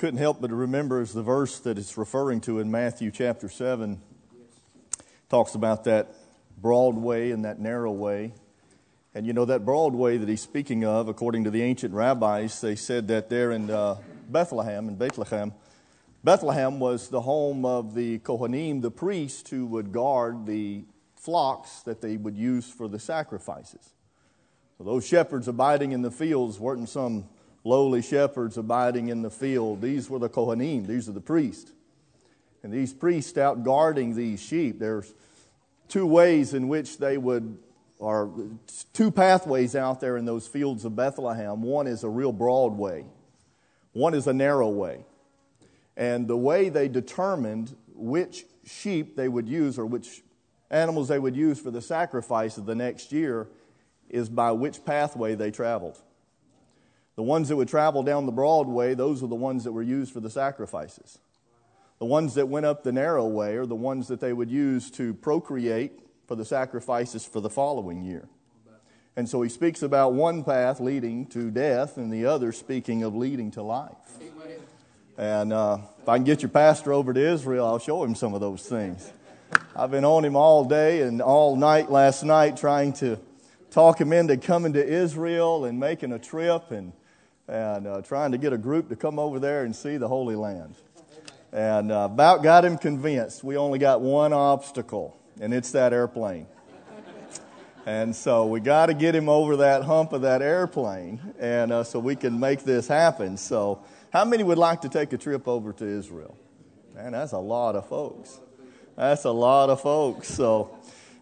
couldn't help but remember is the verse that it's referring to in Matthew chapter 7. Talks about that broad way and that narrow way. And you know, that broad way that he's speaking of, according to the ancient rabbis, they said that there in uh, Bethlehem, in Bethlehem, Bethlehem was the home of the Kohanim, the priests who would guard the flocks that they would use for the sacrifices. So those shepherds abiding in the fields weren't some lowly shepherds abiding in the field. These were the Kohanim, these are the priests. And these priests out guarding these sheep, there's two ways in which they would, or two pathways out there in those fields of Bethlehem. One is a real broad way, one is a narrow way. And the way they determined which sheep they would use or which animals they would use for the sacrifice of the next year is by which pathway they traveled. The ones that would travel down the broad way, those are the ones that were used for the sacrifices. The ones that went up the narrow way are the ones that they would use to procreate for the sacrifices for the following year. And so he speaks about one path leading to death and the other speaking of leading to life. And uh, if I can get your pastor over to Israel, I'll show him some of those things. I've been on him all day and all night last night trying to talk him into coming to Israel and making a trip and, and uh, trying to get a group to come over there and see the Holy Land. And uh, about got him convinced. We only got one obstacle, and it's that airplane. And so we got to get him over that hump of that airplane, and uh, so we can make this happen. So, how many would like to take a trip over to Israel? Man, that's a lot of folks. That's a lot of folks. So,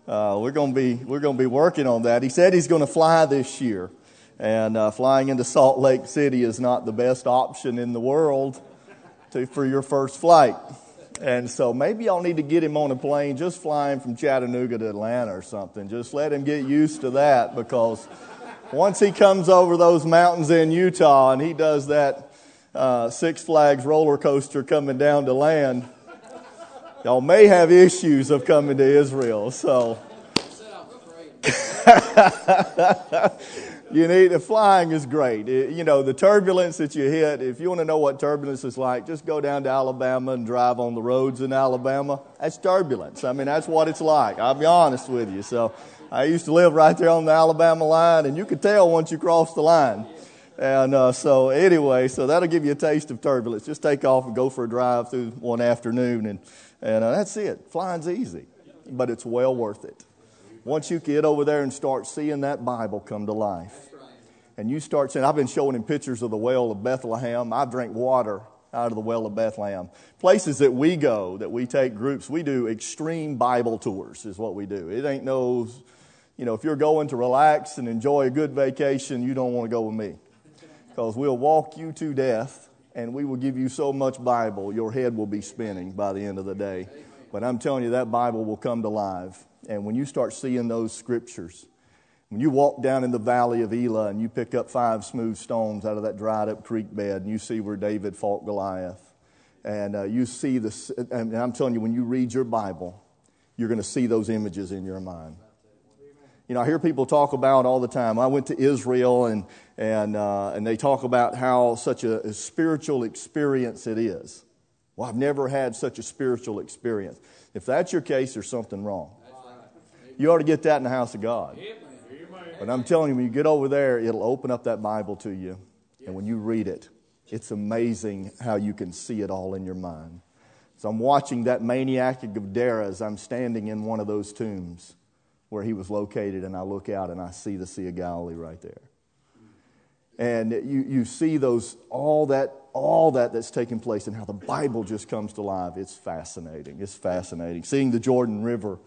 uh, we're to be we're to be working on that. He said he's going to fly this year, and uh, flying into Salt Lake City is not the best option in the world to, for your first flight. And so maybe y'all need to get him on a plane just flying from Chattanooga to Atlanta or something. Just let him get used to that because once he comes over those mountains in Utah and he does that uh, Six Flags roller coaster coming down to land, y'all may have issues of coming to Israel. So. you need the flying is great. It, you know, the turbulence that you hit, if you want to know what turbulence is like, just go down to Alabama and drive on the roads in Alabama. That's turbulence. I mean, that's what it's like. I'll be honest with you. So I used to live right there on the Alabama line, and you could tell once you crossed the line. And uh, so, anyway, so that'll give you a taste of turbulence. Just take off and go for a drive through one afternoon, and, and uh, that's it. Flying's easy, but it's well worth it. Once you get over there and start seeing that Bible come to life, and you start saying, I've been showing him pictures of the well of Bethlehem. I drink water out of the well of Bethlehem. Places that we go, that we take groups, we do extreme Bible tours, is what we do. It ain't no, you know, if you're going to relax and enjoy a good vacation, you don't want to go with me. Because we'll walk you to death and we will give you so much Bible, your head will be spinning by the end of the day. But I'm telling you, that Bible will come to life. And when you start seeing those scriptures, when you walk down in the valley of Elah and you pick up five smooth stones out of that dried up creek bed and you see where David fought Goliath, and uh, you see this, and I'm telling you, when you read your Bible, you're going to see those images in your mind. You know, I hear people talk about all the time. I went to Israel and, and, uh, and they talk about how such a, a spiritual experience it is. Well, I've never had such a spiritual experience. If that's your case, there's something wrong. You ought to get that in the house of God. But I'm telling you, when you get over there, it'll open up that Bible to you. And when you read it, it's amazing how you can see it all in your mind. So I'm watching that maniac of Gadara as I'm standing in one of those tombs where he was located, and I look out and I see the Sea of Galilee right there. And you, you see those all that all that that's taking place and how the Bible just comes to life. It's fascinating. It's fascinating. Seeing the Jordan River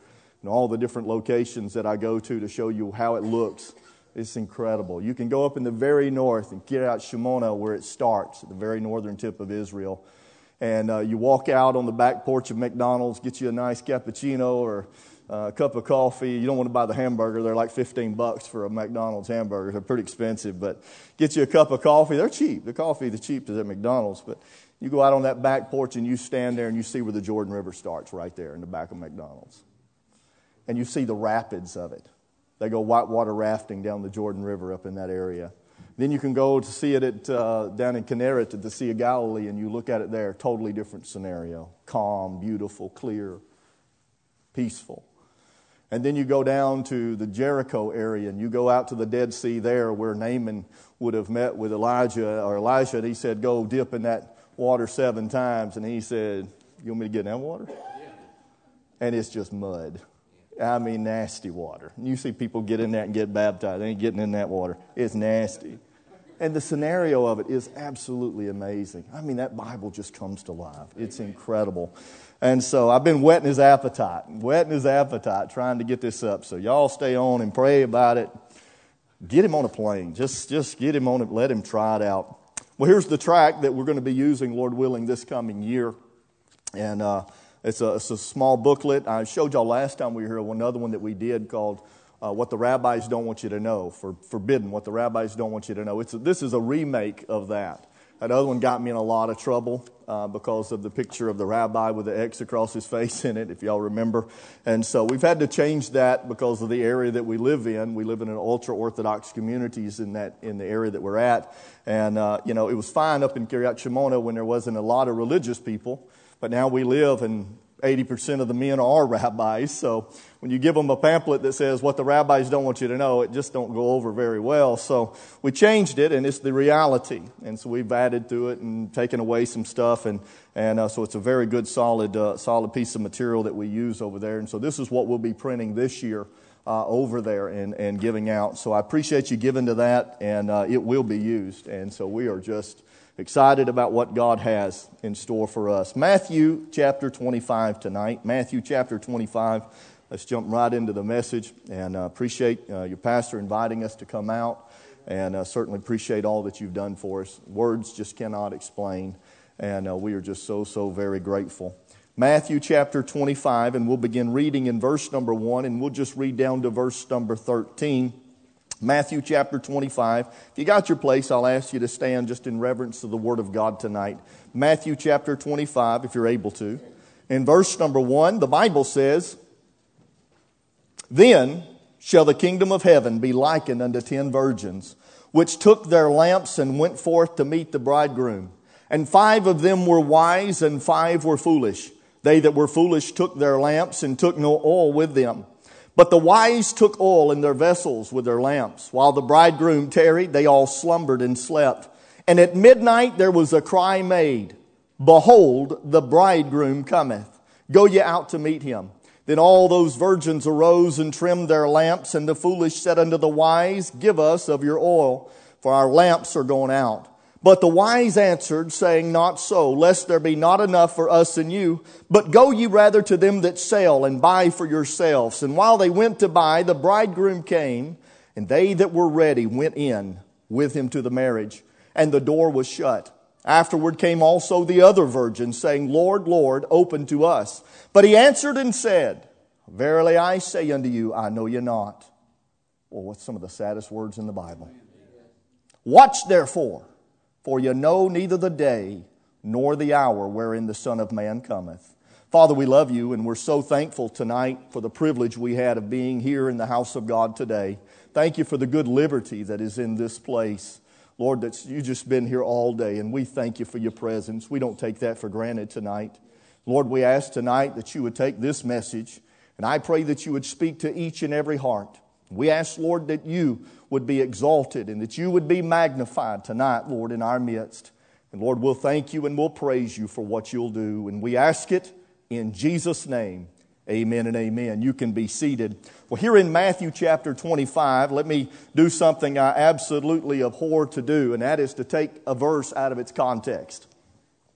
and all the different locations that I go to to show you how it looks. It's incredible. You can go up in the very north and Kiryat Shimona where it starts, at the very northern tip of Israel. And uh, you walk out on the back porch of McDonald's, get you a nice cappuccino or uh, a cup of coffee. You don't want to buy the hamburger. They're like 15 bucks for a McDonald's hamburger. They're pretty expensive, but get you a cup of coffee. They're cheap. The coffee, the cheapest at McDonald's. But you go out on that back porch and you stand there and you see where the Jordan River starts right there in the back of McDonald's and you see the rapids of it. They go whitewater rafting down the Jordan River up in that area. Then you can go to see it at, uh, down in Kinneret at the Sea of Galilee, and you look at it there, totally different scenario. Calm, beautiful, clear, peaceful. And then you go down to the Jericho area and you go out to the Dead Sea there where Naaman would have met with Elijah or Elisha. And he said, Go dip in that water seven times. And he said, You want me to get in that water? Yeah. And it's just mud. I mean, nasty water. You see people get in that and get baptized. They ain't getting in that water. It's nasty. And the scenario of it is absolutely amazing. I mean, that Bible just comes to life. It's incredible. And so I've been whetting his appetite, whetting his appetite, trying to get this up. So y'all stay on and pray about it. Get him on a plane. Just, just get him on it. Let him try it out. Well, here's the track that we're going to be using, Lord willing, this coming year. And uh, it's, a, it's a small booklet. I showed y'all last time we were here another one that we did called uh, What the Rabbis Don't Want You to Know, for Forbidden, What the Rabbis Don't Want You to Know. It's a, this is a remake of that. That other one got me in a lot of trouble uh, because of the picture of the rabbi with the X across his face in it, if y'all remember. And so we've had to change that because of the area that we live in. We live in an ultra Orthodox communities in that in the area that we're at. And uh, you know, it was fine up in Kiryat Shimona when there wasn't a lot of religious people, but now we live and 80% of the men are rabbis. So when you give them a pamphlet that says what the rabbis don't want you to know, it just don't go over very well. So we changed it and it's the reality. And so we've added to it and taken away some stuff. And, and uh, so it's a very good, solid, uh, solid piece of material that we use over there. And so this is what we'll be printing this year. Uh, over there and, and giving out. So I appreciate you giving to that, and uh, it will be used. And so we are just excited about what God has in store for us. Matthew chapter 25 tonight. Matthew chapter 25. Let's jump right into the message and uh, appreciate uh, your pastor inviting us to come out and uh, certainly appreciate all that you've done for us. Words just cannot explain, and uh, we are just so, so very grateful. Matthew chapter 25, and we'll begin reading in verse number 1, and we'll just read down to verse number 13. Matthew chapter 25. If you got your place, I'll ask you to stand just in reverence to the Word of God tonight. Matthew chapter 25, if you're able to. In verse number 1, the Bible says, Then shall the kingdom of heaven be likened unto ten virgins, which took their lamps and went forth to meet the bridegroom. And five of them were wise, and five were foolish. They that were foolish took their lamps and took no oil with them. But the wise took oil in their vessels with their lamps. While the bridegroom tarried, they all slumbered and slept. And at midnight there was a cry made, Behold, the bridegroom cometh. Go ye out to meet him. Then all those virgins arose and trimmed their lamps, and the foolish said unto the wise, Give us of your oil, for our lamps are gone out. But the wise answered, saying, Not so, lest there be not enough for us and you. But go ye rather to them that sell, and buy for yourselves. And while they went to buy, the bridegroom came, and they that were ready went in with him to the marriage, and the door was shut. Afterward came also the other virgins, saying, Lord, Lord, open to us. But he answered and said, Verily I say unto you, I know you not. Well, what's some of the saddest words in the Bible? Watch therefore for you know neither the day nor the hour wherein the Son of Man cometh. Father, we love you and we're so thankful tonight for the privilege we had of being here in the house of God today. Thank you for the good liberty that is in this place. Lord, that you've just been here all day, and we thank you for your presence. We don't take that for granted tonight. Lord, we ask tonight that you would take this message, and I pray that you would speak to each and every heart. We ask, Lord, that you would be exalted and that you would be magnified tonight, Lord, in our midst. And Lord, we'll thank you and we'll praise you for what you'll do. And we ask it in Jesus' name. Amen and amen. You can be seated. Well, here in Matthew chapter 25, let me do something I absolutely abhor to do, and that is to take a verse out of its context.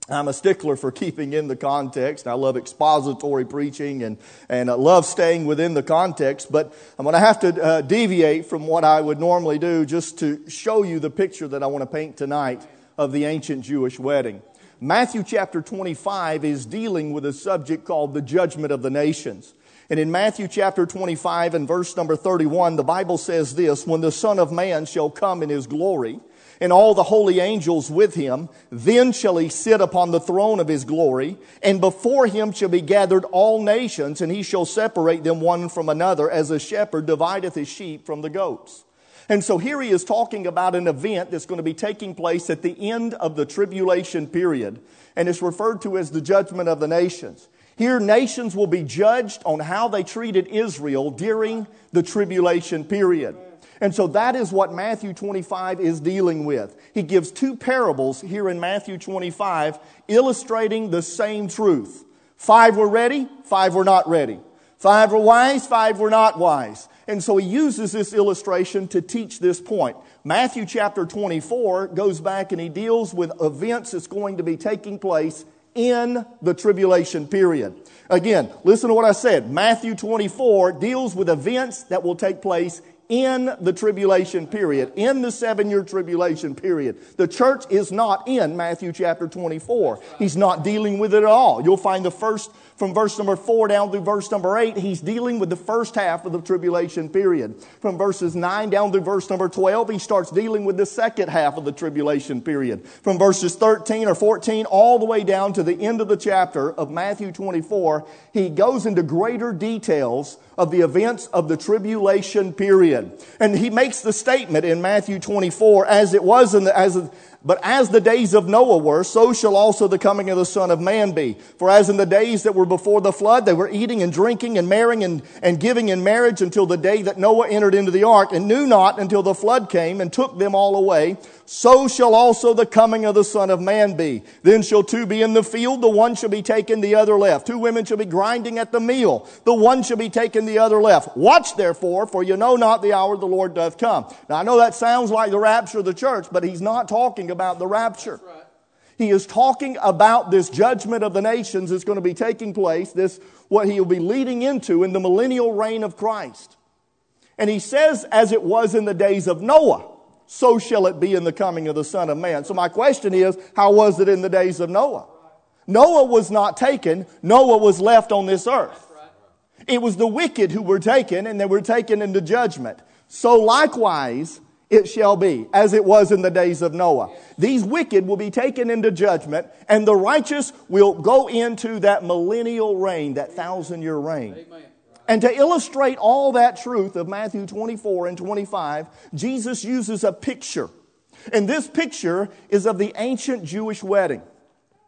I'm a stickler for keeping in the context. I love expository preaching and, and I love staying within the context, but I'm going to have to uh, deviate from what I would normally do just to show you the picture that I want to paint tonight of the ancient Jewish wedding. Matthew chapter 25 is dealing with a subject called the judgment of the nations. And in Matthew chapter 25 and verse number 31, the Bible says this, when the Son of Man shall come in his glory, and all the holy angels with him. Then shall he sit upon the throne of his glory, and before him shall be gathered all nations, and he shall separate them one from another, as a shepherd divideth his sheep from the goats. And so here he is talking about an event that's going to be taking place at the end of the tribulation period. And it's referred to as the judgment of the nations. Here, nations will be judged on how they treated Israel during the tribulation period. And so that is what Matthew 25 is dealing with. He gives two parables here in Matthew 25 illustrating the same truth. Five were ready, five were not ready. Five were wise, five were not wise. And so he uses this illustration to teach this point. Matthew chapter 24 goes back and he deals with events that's going to be taking place in the tribulation period. Again, listen to what I said. Matthew 24 deals with events that will take place in the tribulation period, in the seven year tribulation period. The church is not in Matthew chapter 24. He's not dealing with it at all. You'll find the first from verse number 4 down through verse number 8, he's dealing with the first half of the tribulation period. From verses 9 down through verse number 12, he starts dealing with the second half of the tribulation period. From verses 13 or 14 all the way down to the end of the chapter of Matthew 24, he goes into greater details of the events of the tribulation period. And he makes the statement in Matthew 24, as it was in the, as, but as the days of Noah were, so shall also the coming of the Son of Man be. For as in the days that were before the flood, they were eating and drinking and marrying and, and giving in marriage until the day that Noah entered into the ark and knew not until the flood came and took them all away so shall also the coming of the Son of Man be. Then shall two be in the field, the one shall be taken, the other left. Two women shall be grinding at the meal, the one shall be taken, the other left. Watch therefore, for you know not the hour the Lord doth come. Now I know that sounds like the rapture of the church, but he's not talking about the rapture. He is talking about this judgment of the nations that's going to be taking place, this what he'll be leading into in the millennial reign of Christ. And he says, as it was in the days of Noah so shall it be in the coming of the Son of Man. So my question is, how was it in the days of Noah? Noah was not taken. Noah was left on this earth. It was the wicked who were taken and they were taken into judgment. So likewise, it shall be as it was in the days of Noah. These wicked will be taken into judgment and the righteous will go into that millennial reign, that thousand year reign. Amen. And to illustrate all that truth of Matthew 24 and 25, Jesus uses a picture. And this picture is of the ancient Jewish wedding.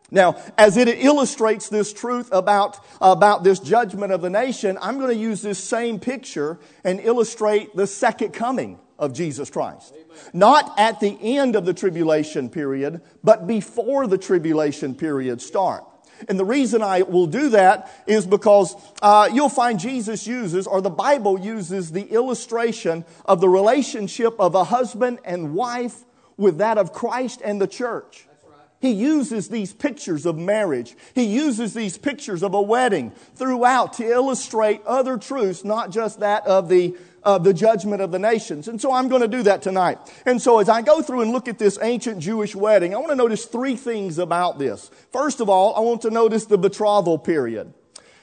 Now, as it illustrates this truth about, about this judgment of the nation, I'm going to use this same picture and illustrate the second coming of Jesus Christ. Amen. Not at the end of the tribulation period, but before the tribulation period start. And the reason I will do that is because uh, you'll find Jesus uses, or the Bible uses, the illustration of the relationship of a husband and wife with that of Christ and the church. He uses these pictures of marriage. He uses these pictures of a wedding throughout to illustrate other truths, not just that of the of the judgment of the nations. And so I'm going to do that tonight. And so as I go through and look at this ancient Jewish wedding, I want to notice three things about this. First of all, I want to notice the betrothal period.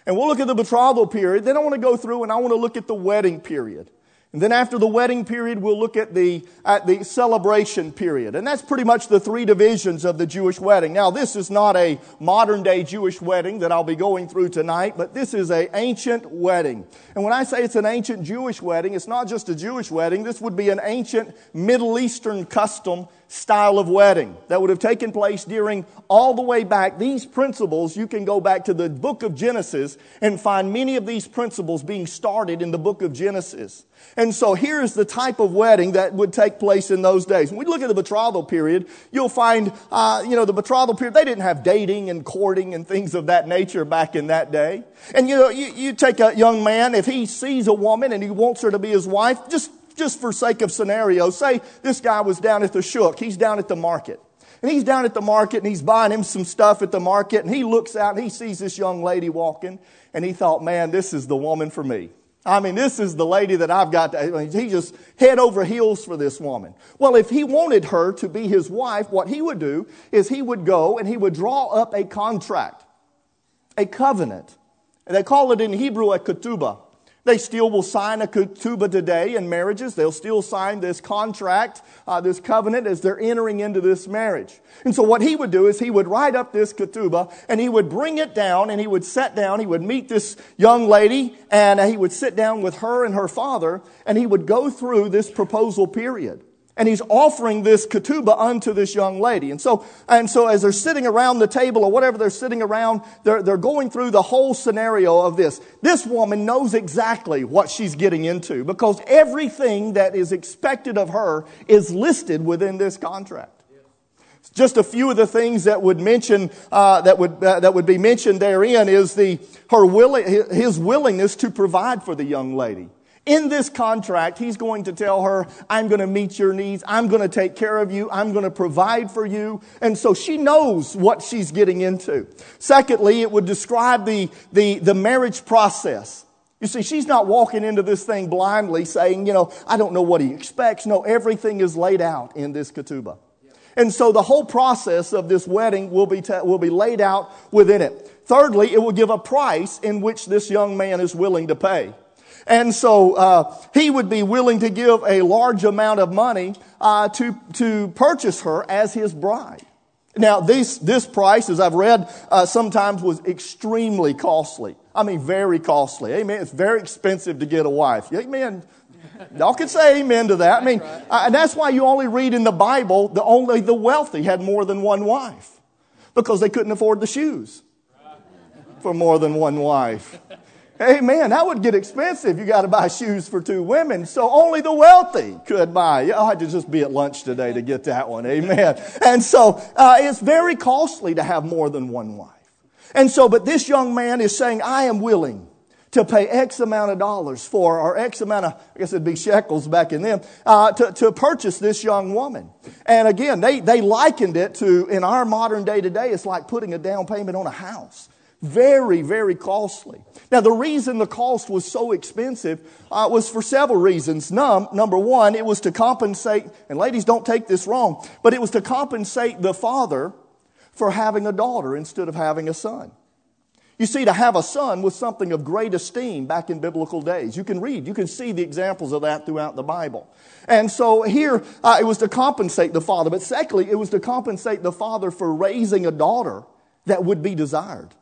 And we'll look at the betrothal period. Then I want to go through and I want to look at the wedding period. And then after the wedding period, we'll look at the, at the celebration period. And that's pretty much the three divisions of the Jewish wedding. Now, this is not a modern day Jewish wedding that I'll be going through tonight, but this is an ancient wedding. And when I say it's an ancient Jewish wedding, it's not just a Jewish wedding. This would be an ancient Middle Eastern custom style of wedding that would have taken place during all the way back. These principles, you can go back to the book of Genesis and find many of these principles being started in the book of Genesis. And so here is the type of wedding that would take place in those days. When we look at the betrothal period, you'll find, uh, you know, the betrothal period, they didn't have dating and courting and things of that nature back in that day. And you know, you, you take a young man, if he sees a woman and he wants her to be his wife, just just for sake of scenario, say this guy was down at the Shuk. He's down at the market. And he's down at the market and he's buying him some stuff at the market and he looks out and he sees this young lady walking and he thought, man, this is the woman for me. I mean, this is the lady that I've got. To, I mean, he just head over heels for this woman. Well, if he wanted her to be his wife, what he would do is he would go and he would draw up a contract, a covenant. And they call it in Hebrew a ketubah. They still will sign a ketubah today in marriages. They'll still sign this contract, uh, this covenant as they're entering into this marriage. And so what he would do is he would write up this ketubah and he would bring it down and he would sit down. He would meet this young lady and he would sit down with her and her father and he would go through this proposal period. And he's offering this ketubah unto this young lady. And so, and so as they're sitting around the table or whatever they're sitting around, they're, they're going through the whole scenario of this. This woman knows exactly what she's getting into because everything that is expected of her is listed within this contract. Just a few of the things that would mention uh, that would uh, that would be mentioned therein is the her willing his willingness to provide for the young lady. In this contract, he's going to tell her, I'm going to meet your needs. I'm going to take care of you. I'm going to provide for you. And so she knows what she's getting into. Secondly, it would describe the, the, the marriage process. You see, she's not walking into this thing blindly saying, you know, I don't know what he expects. No, everything is laid out in this ketubah. And so the whole process of this wedding will be, ta- will be laid out within it. Thirdly, it will give a price in which this young man is willing to pay. And so uh, he would be willing to give a large amount of money uh, to, to purchase her as his bride. Now, this, this price, as I've read, uh, sometimes was extremely costly. I mean, very costly. Amen. It's very expensive to get a wife. Amen. Y'all can say amen to that. I mean, uh, and that's why you only read in the Bible the only the wealthy had more than one wife because they couldn't afford the shoes for more than one wife. Amen. That would get expensive. You got to buy shoes for two women. So only the wealthy could buy. I had to just be at lunch today to get that one. Amen. And so uh, it's very costly to have more than one wife. And so, but this young man is saying, I am willing to pay X amount of dollars for, or X amount of, I guess it'd be shekels back in them, uh, to, to purchase this young woman. And again, they, they likened it to, in our modern day today, it's like putting a down payment on a house. Very, very costly. Now, the reason the cost was so expensive uh, was for several reasons. Num- number one, it was to compensate, and ladies, don't take this wrong, but it was to compensate the father for having a daughter instead of having a son. You see, to have a son was something of great esteem back in biblical days. You can read, you can see the examples of that throughout the Bible. And so here, uh, it was to compensate the father. But secondly, it was to compensate the father for raising a daughter that would be desired.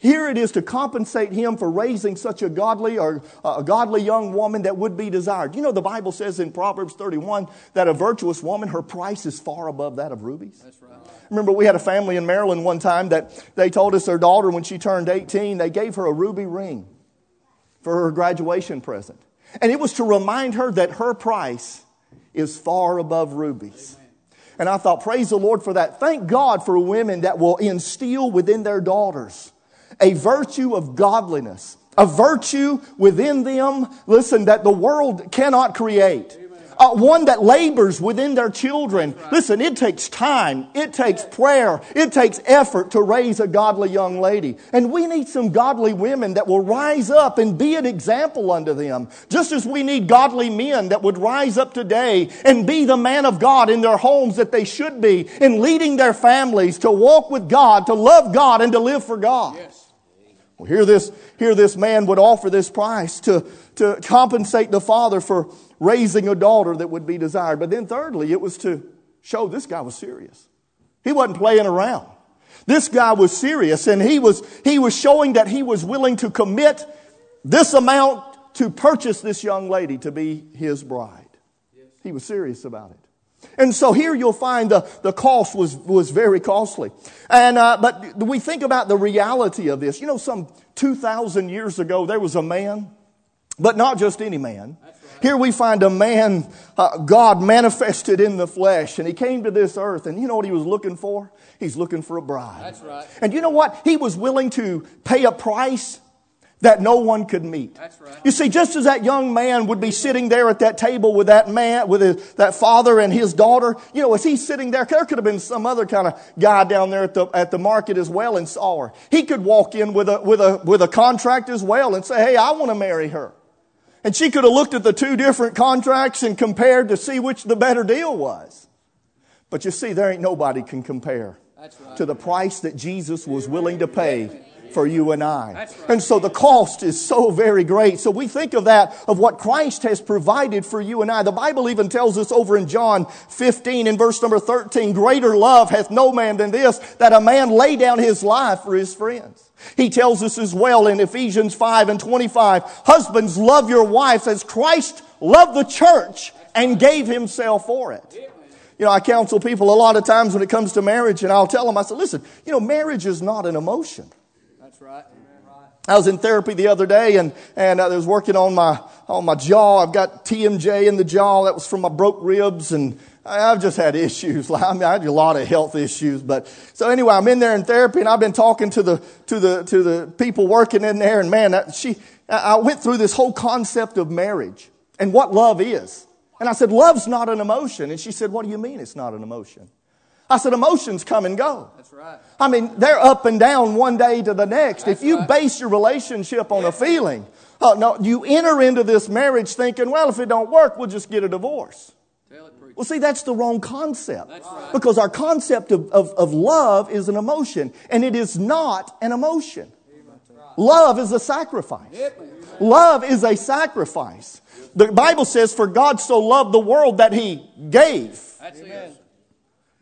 Here it is to compensate him for raising such a godly or uh, a godly young woman that would be desired. You know, the Bible says in Proverbs 31 that a virtuous woman, her price is far above that of rubies. That's right. Remember, we had a family in Maryland one time that they told us their daughter, when she turned 18, they gave her a ruby ring for her graduation present. And it was to remind her that her price is far above rubies. And I thought, praise the Lord for that. Thank God for women that will instill within their daughters a virtue of godliness, a virtue within them, listen, that the world cannot create. Uh, one that labors within their children. Listen, it takes time. It takes prayer. It takes effort to raise a godly young lady. And we need some godly women that will rise up and be an example unto them. Just as we need godly men that would rise up today and be the man of God in their homes that they should be, in leading their families to walk with God, to love God, and to live for God. Yes. Well, here this, here this man would offer this price to, to compensate the father for raising a daughter that would be desired. But then thirdly, it was to show this guy was serious. He wasn't playing around. This guy was serious and he was, he was showing that he was willing to commit this amount to purchase this young lady to be his bride. He was serious about it. And so here you'll find the, the cost was, was very costly. And, uh, but we think about the reality of this. You know, some 2,000 years ago, there was a man, but not just any man. Right. Here we find a man, uh, God manifested in the flesh, and he came to this earth, and you know what he was looking for? He's looking for a bride. That's right. And you know what? He was willing to pay a price that no one could meet. Right. You see, just as that young man would be sitting there at that table with that man, with his, that father and his daughter, you know, as he's sitting there, there could have been some other kind of guy down there at the, at the market as well and saw her. He could walk in with a, with a, with a contract as well and say, hey, I want to marry her. And she could have looked at the two different contracts and compared to see which the better deal was. But you see, there ain't nobody can compare right. to the price that Jesus was willing to pay for you and I. And so the cost is so very great. So we think of that, of what Christ has provided for you and I. The Bible even tells us over in John 15 in verse number 13, greater love hath no man than this, that a man lay down his life for his friends. He tells us as well in Ephesians 5 and 25, husbands love your wives as Christ loved the church and gave himself for it. You know, I counsel people a lot of times when it comes to marriage, and I'll tell them, I said, listen, you know, marriage is not an emotion. Right. I was in therapy the other day and, and uh, I was working on my, on my jaw. I've got TMJ in the jaw. That was from my broke ribs and I've just had issues. I mean, I had a lot of health issues, but so anyway, I'm in there in therapy and I've been talking to the, to the, to the people working in there and man, that, she, I went through this whole concept of marriage and what love is. And I said, love's not an emotion. And she said, what do you mean it's not an emotion? I said, emotions come and go. That's right. I mean, they're up and down one day to the next. That's if you right. base your relationship on a feeling, oh, no, you enter into this marriage thinking, well, if it don't work, we'll just get a divorce. Tell it, preacher. Well, see, that's the wrong concept. That's right. Because our concept of, of, of love is an emotion, and it is not an emotion. Love is a sacrifice. Love is a sacrifice. The Bible says, For God so loved the world that he gave. That's it.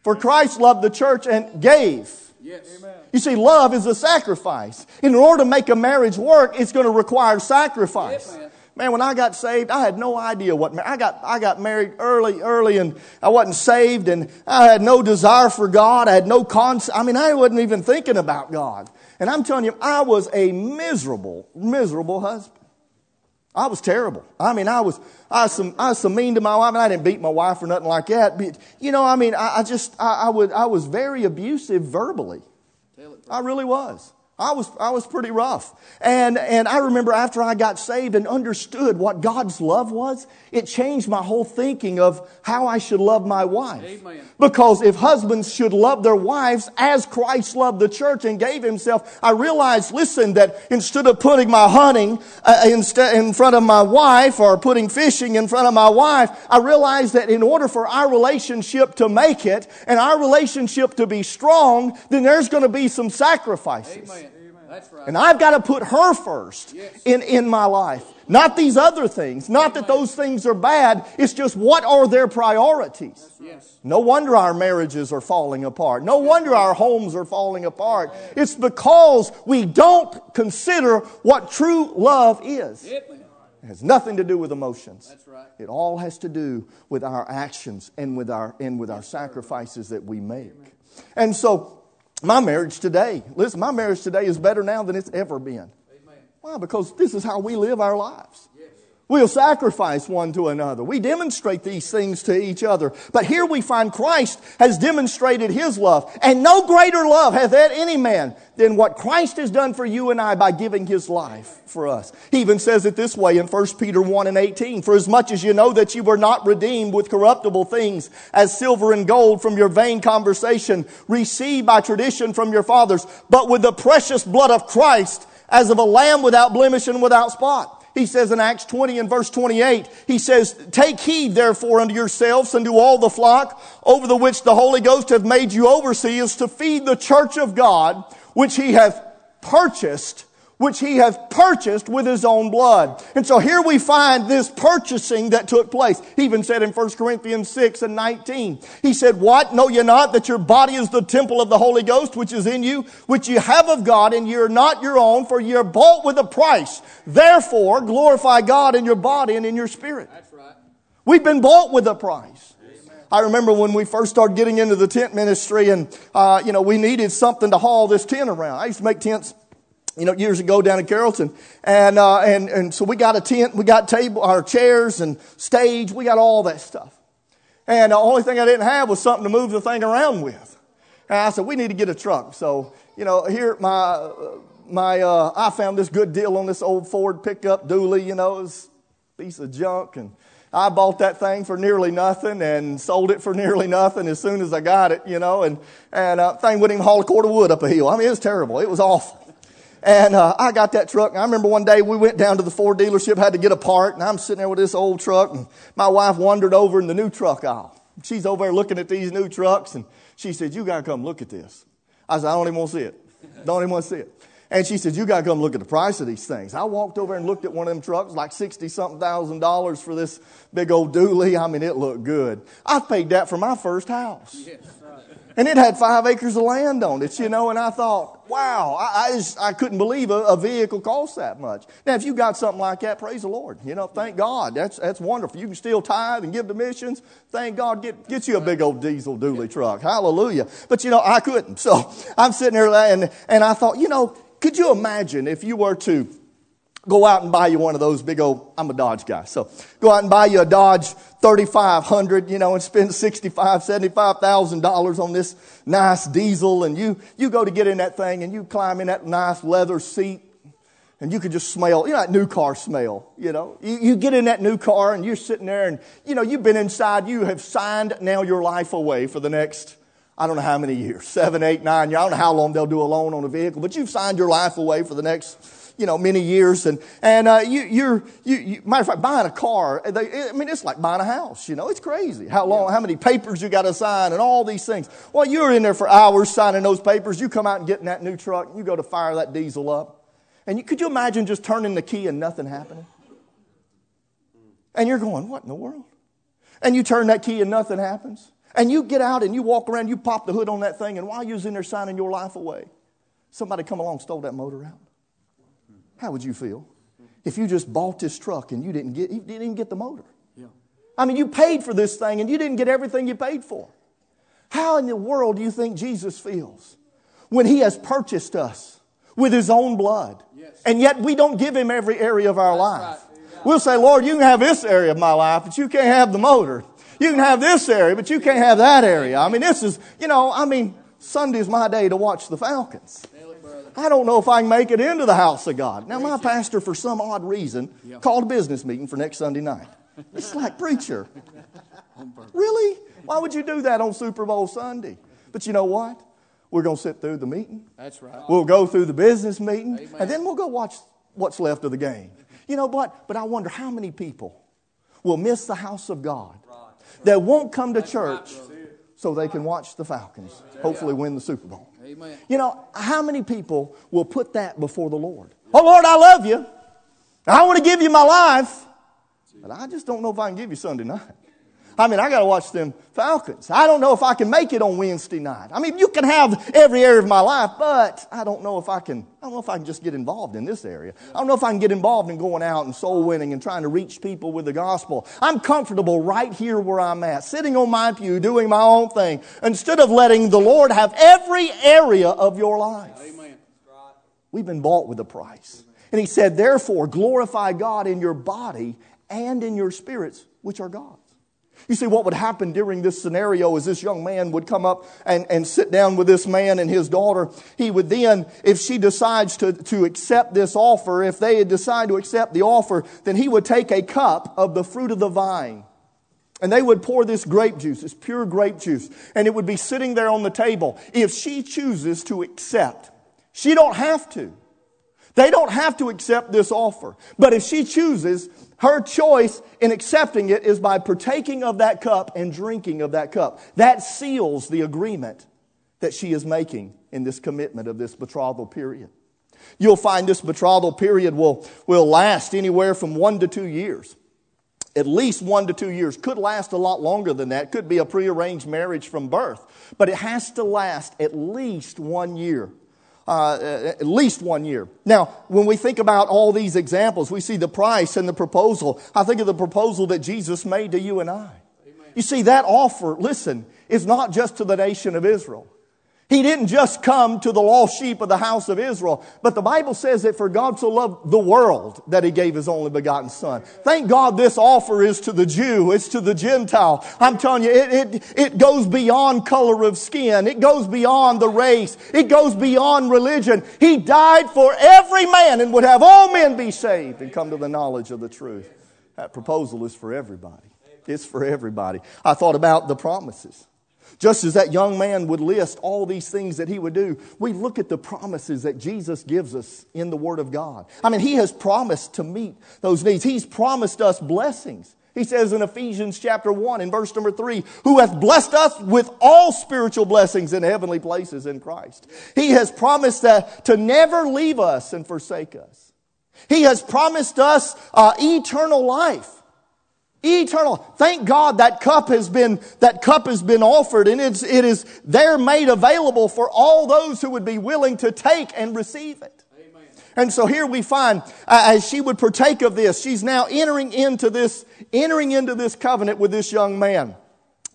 For Christ loved the church and gave. Yes. You see, love is a sacrifice. In order to make a marriage work, it's going to require sacrifice. Amen. Man, when I got saved, I had no idea what ma- I got. I got married early, early, and I wasn't saved, and I had no desire for God. I had no concept. I mean, I wasn't even thinking about God. And I'm telling you, I was a miserable, miserable husband. I was terrible. I mean, I was, I was some, I was so mean to my wife, and I didn't beat my wife or nothing like that. But you know, I mean, I, I just, I, I would, I was very abusive verbally. I really was. I was, I was pretty rough. And, and I remember after I got saved and understood what God's love was, it changed my whole thinking of how I should love my wife. Amen. Because if husbands should love their wives as Christ loved the church and gave himself, I realized, listen, that instead of putting my hunting uh, instead in front of my wife or putting fishing in front of my wife, I realized that in order for our relationship to make it and our relationship to be strong, then there's going to be some sacrifices. Amen. That's right. And I've got to put her first Yes. in, in my life. Not these other things. Not that those things are bad. It's just what are their priorities. Yes. No wonder our marriages are falling apart. No wonder our homes are falling apart. It's because we don't consider what true love is. It has nothing to do with emotions. That's right. It all has to do with our actions and with our, and with our sacrifices that we make. And so, my marriage today, listen, my marriage today is better now than it's ever been. Amen. Why? Because this is how we live our lives. We'll sacrifice one to another. We demonstrate these things to each other. But here we find Christ has demonstrated his love. And no greater love hath any man than what Christ has done for you and I by giving his life for us. He even says it this way in 1 Peter 1 and 18. For as much as you know that you were not redeemed with corruptible things as silver and gold from your vain conversation received by tradition from your fathers, but with the precious blood of Christ as of a lamb without blemish and without spot. He says in Acts 20 and verse 28, he says, Take heed therefore unto yourselves and to all the flock over the which the Holy Ghost hath made you overseers to feed the church of God, which he hath purchased which he hath purchased with his own blood. And so here we find this purchasing that took place. He even said in 1 Corinthians 6 and 19, he said, What? Know ye not that your body is the temple of the Holy Ghost which is in you, which you have of God, and ye are not your own, for ye are bought with a price. Therefore, glorify God in your body and in your spirit. That's right. We've been bought with a price. I remember when we first started getting into the tent ministry and, uh, you know, we needed something to haul this tent around. I used to make tents, you know, years ago down in Carrollton. And, uh, and, and so we got a tent, we got table, our chairs and stage, we got all that stuff. And the only thing I didn't have was something to move the thing around with. And I said, we need to get a truck. So, you know, here my, uh, my, uh, I found this good deal on this old Ford pickup dually, you know, it's a piece of junk. And I bought that thing for nearly nothing and sold it for nearly nothing as soon as I got it, you know, and, and, uh, thing wouldn't even haul a quart of wood up a hill. I mean, it was terrible. It was awful. And uh, I got that truck. And I remember one day we went down to the Ford dealership, had to get a part, and I'm sitting there with this old truck, and my wife wandered over in the new truck aisle. She's over there looking at these new trucks, and she said, "You gotta come look at this." I said, "I don't even want to see it. Don't even want to see it." And she said, You got to come look at the price of these things. I walked over and looked at one of them trucks, like 60 something thousand dollars for this big old dually. I mean, it looked good. I paid that for my first house. And it had five acres of land on it, you know, and I thought, wow, I, I just, I couldn't believe a, a vehicle costs that much. Now, if you got something like that, praise the Lord. You know, thank God. That's, that's wonderful. You can still tithe and give to missions. Thank God, get, get you a big old diesel dually truck. Hallelujah. But, you know, I couldn't. So I'm sitting there and, and I thought, you know, could you imagine if you were to go out and buy you one of those big old, I'm a Dodge guy, so go out and buy you a Dodge 3500, you know, and spend 65, 75,000 dollars on this nice diesel and you, you go to get in that thing and you climb in that nice leather seat and you could just smell, you know, that new car smell, you know. You, you get in that new car and you're sitting there and, you know, you've been inside, you have signed now your life away for the next, I don't know how many years, seven, eight, nine years. I don't know how long they'll do a loan on a vehicle, but you've signed your life away for the next, you know, many years. And, and, uh, you, you're, you, you, matter of fact, buying a car, they, I mean, it's like buying a house, you know, it's crazy. How long, how many papers you got to sign and all these things. Well, you're in there for hours signing those papers. You come out and get in that new truck, and you go to fire that diesel up. And you, could you imagine just turning the key and nothing happening? And you're going, what in the world? And you turn that key and nothing happens. And you get out and you walk around, you pop the hood on that thing, and while you're in there signing your life away, somebody come along stole that motor out. How would you feel if you just bought this truck and you didn't get, you didn't even get the motor? Yeah. I mean, you paid for this thing and you didn't get everything you paid for. How in the world do you think Jesus feels when he has purchased us with his own blood? Yes. And yet we don't give him every area of our That's life. right. We'll say, Lord, you can have this area of my life, but you can't have the motor. You can have this area, but you can't have that area. I mean, this is, you know, I mean, Sunday's my day to watch the Falcons. Tell it, brother. I don't know if I can make it into the house of God. Now, my pastor, for some odd reason, called a business meeting for next Sunday night. It's like, preacher, really? Why would you do that on Super Bowl Sunday? But you know what? We're going to sit through the meeting. That's right. We'll go through the business meeting, Amen. and then we'll go watch what's left of the game. You know what? But I wonder how many people will miss the house of God that won't come to church so they can watch the Falcons, hopefully win the Super Bowl. Amen. You know, how many people will put that before the Lord? Oh, Lord, I love you. I want to give you my life, but I just don't know if I can give you Sunday night. I mean, I got to watch them Falcons. I don't know if I can make it on Wednesday night. I mean, you can have every area of my life, but I don't know if I can. I don't know if I can just get involved in this area. I don't know if I can get involved in going out and soul winning and trying to reach people with the gospel. I'm comfortable right here where I'm at, sitting on my pew, doing my own thing, instead of letting the Lord have every area of your life. Amen. We've been bought with a price. And he said, therefore, glorify God in your body and in your spirits, which are God's. You see, what would happen during this scenario is this young man would come up and, and sit down with this man and his daughter. He would then, if she decides to, to accept this offer, if they decide to accept the offer, then he would take a cup of the fruit of the vine. And they would pour this grape juice, this pure grape juice, and it would be sitting there on the table. If she chooses to accept, she don't have to. They don't have to accept this offer. But if she chooses, her choice in accepting it is by partaking of that cup and drinking of that cup. That seals the agreement that she is making in this commitment of this betrothal period. You'll find this betrothal period will, will last anywhere from one to two years. At least one to two years. Could last a lot longer than that. Could be a prearranged marriage from birth. But it has to last at least one year. Uh, at least one year. Now, when we think about all these examples, we see the price and the proposal. I think of the proposal that Jesus made to you and I. You see, that offer, listen, is not just to the nation of Israel. He didn't just come to the lost sheep of the house of Israel, but the Bible says that for God so loved the world that he gave his only begotten son. Thank God this offer is to the Jew, it's to the Gentile. I'm telling you, it, it, it goes beyond color of skin. It goes beyond the race. It goes beyond religion. He died for every man and would have all men be saved and come to the knowledge of the truth. That proposal is for everybody. It's for everybody. I thought about the promises. Just as that young man would list all these things that he would do, we look at the promises that Jesus gives us in the Word of God. I mean, he has promised to meet those needs. He's promised us blessings. He says in Ephesians chapter 1 in verse number 3, who hath blessed us with all spiritual blessings in heavenly places in Christ. He has promised that to never leave us and forsake us. He has promised us uh, eternal life. Eternal. Thank God that cup has been, that cup has been offered and it's, it is there made available for all those who would be willing to take and receive it. And so here we find, uh, as she would partake of this, she's now entering into this, entering into this covenant with this young man.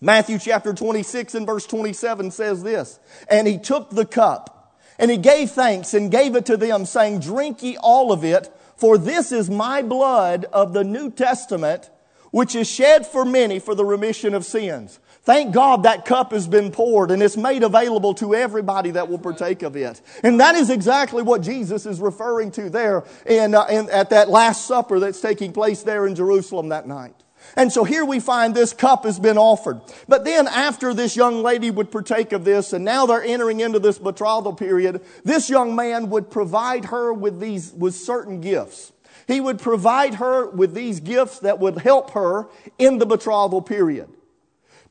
Matthew chapter 26 and verse 27 says this, and he took the cup and he gave thanks and gave it to them saying, drink ye all of it, for this is my blood of the New Testament, which is shed for many for the remission of sins. Thank God that cup has been poured and it's made available to everybody that will partake of it. And that is exactly what Jesus is referring to there in, uh, in, at that Last Supper that's taking place there in Jerusalem that night. And so here we find this cup has been offered. But then after this young lady would partake of this, and now they're entering into this betrothal period, this young man would provide her with these, with certain gifts. He would provide her with these gifts that would help her in the betrothal period.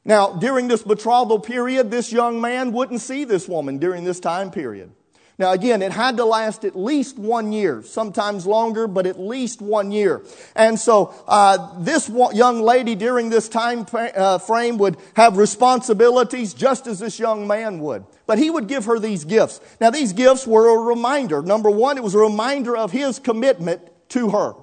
Now, during this betrothal period, this young man wouldn't see this woman during this time period. Now, again, it had to last at least one year, sometimes longer, but at least one year. And so, uh, this young lady during this time uh, frame would have responsibilities just as this young man would. But he would give her these gifts. Now, these gifts were a reminder. Number one, it was a reminder of his commitment to her.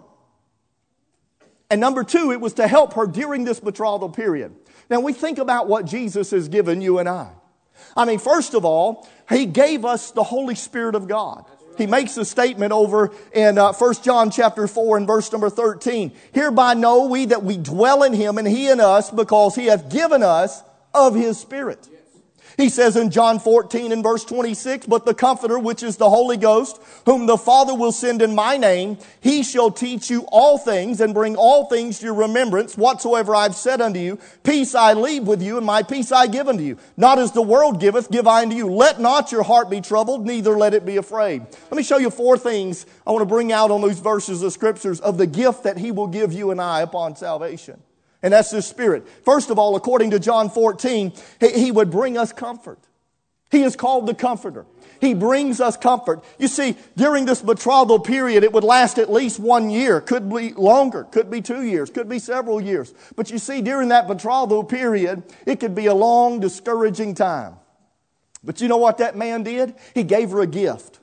And number two, it was to help her during this betrothal period. Now we think about what Jesus has given you and I. I mean, first of all, He gave us the Holy Spirit of God. He makes a statement over in uh, 1 John chapter 4 and verse number 13. Hereby know we that we dwell in Him and He in us because He hath given us of His Spirit. He says in John 14 and verse 26, but the comforter, which is the Holy Ghost, whom the Father will send in my name, he shall teach you all things and bring all things to your remembrance whatsoever I've said unto you. Peace I leave with you and my peace I give unto you. Not as the world giveth, give I unto you. Let not your heart be troubled, neither let it be afraid. Let me show you four things I want to bring out on those verses of scriptures of the gift that he will give you and I upon salvation. And that's the Spirit. First of all, according to John 14, he would bring us comfort. He is called the Comforter. He brings us comfort. You see, during this betrothal period, it would last at least one year, could be longer, could be two years, could be several years. But you see, during that betrothal period, it could be a long, discouraging time. But you know what that man did? He gave her a gift.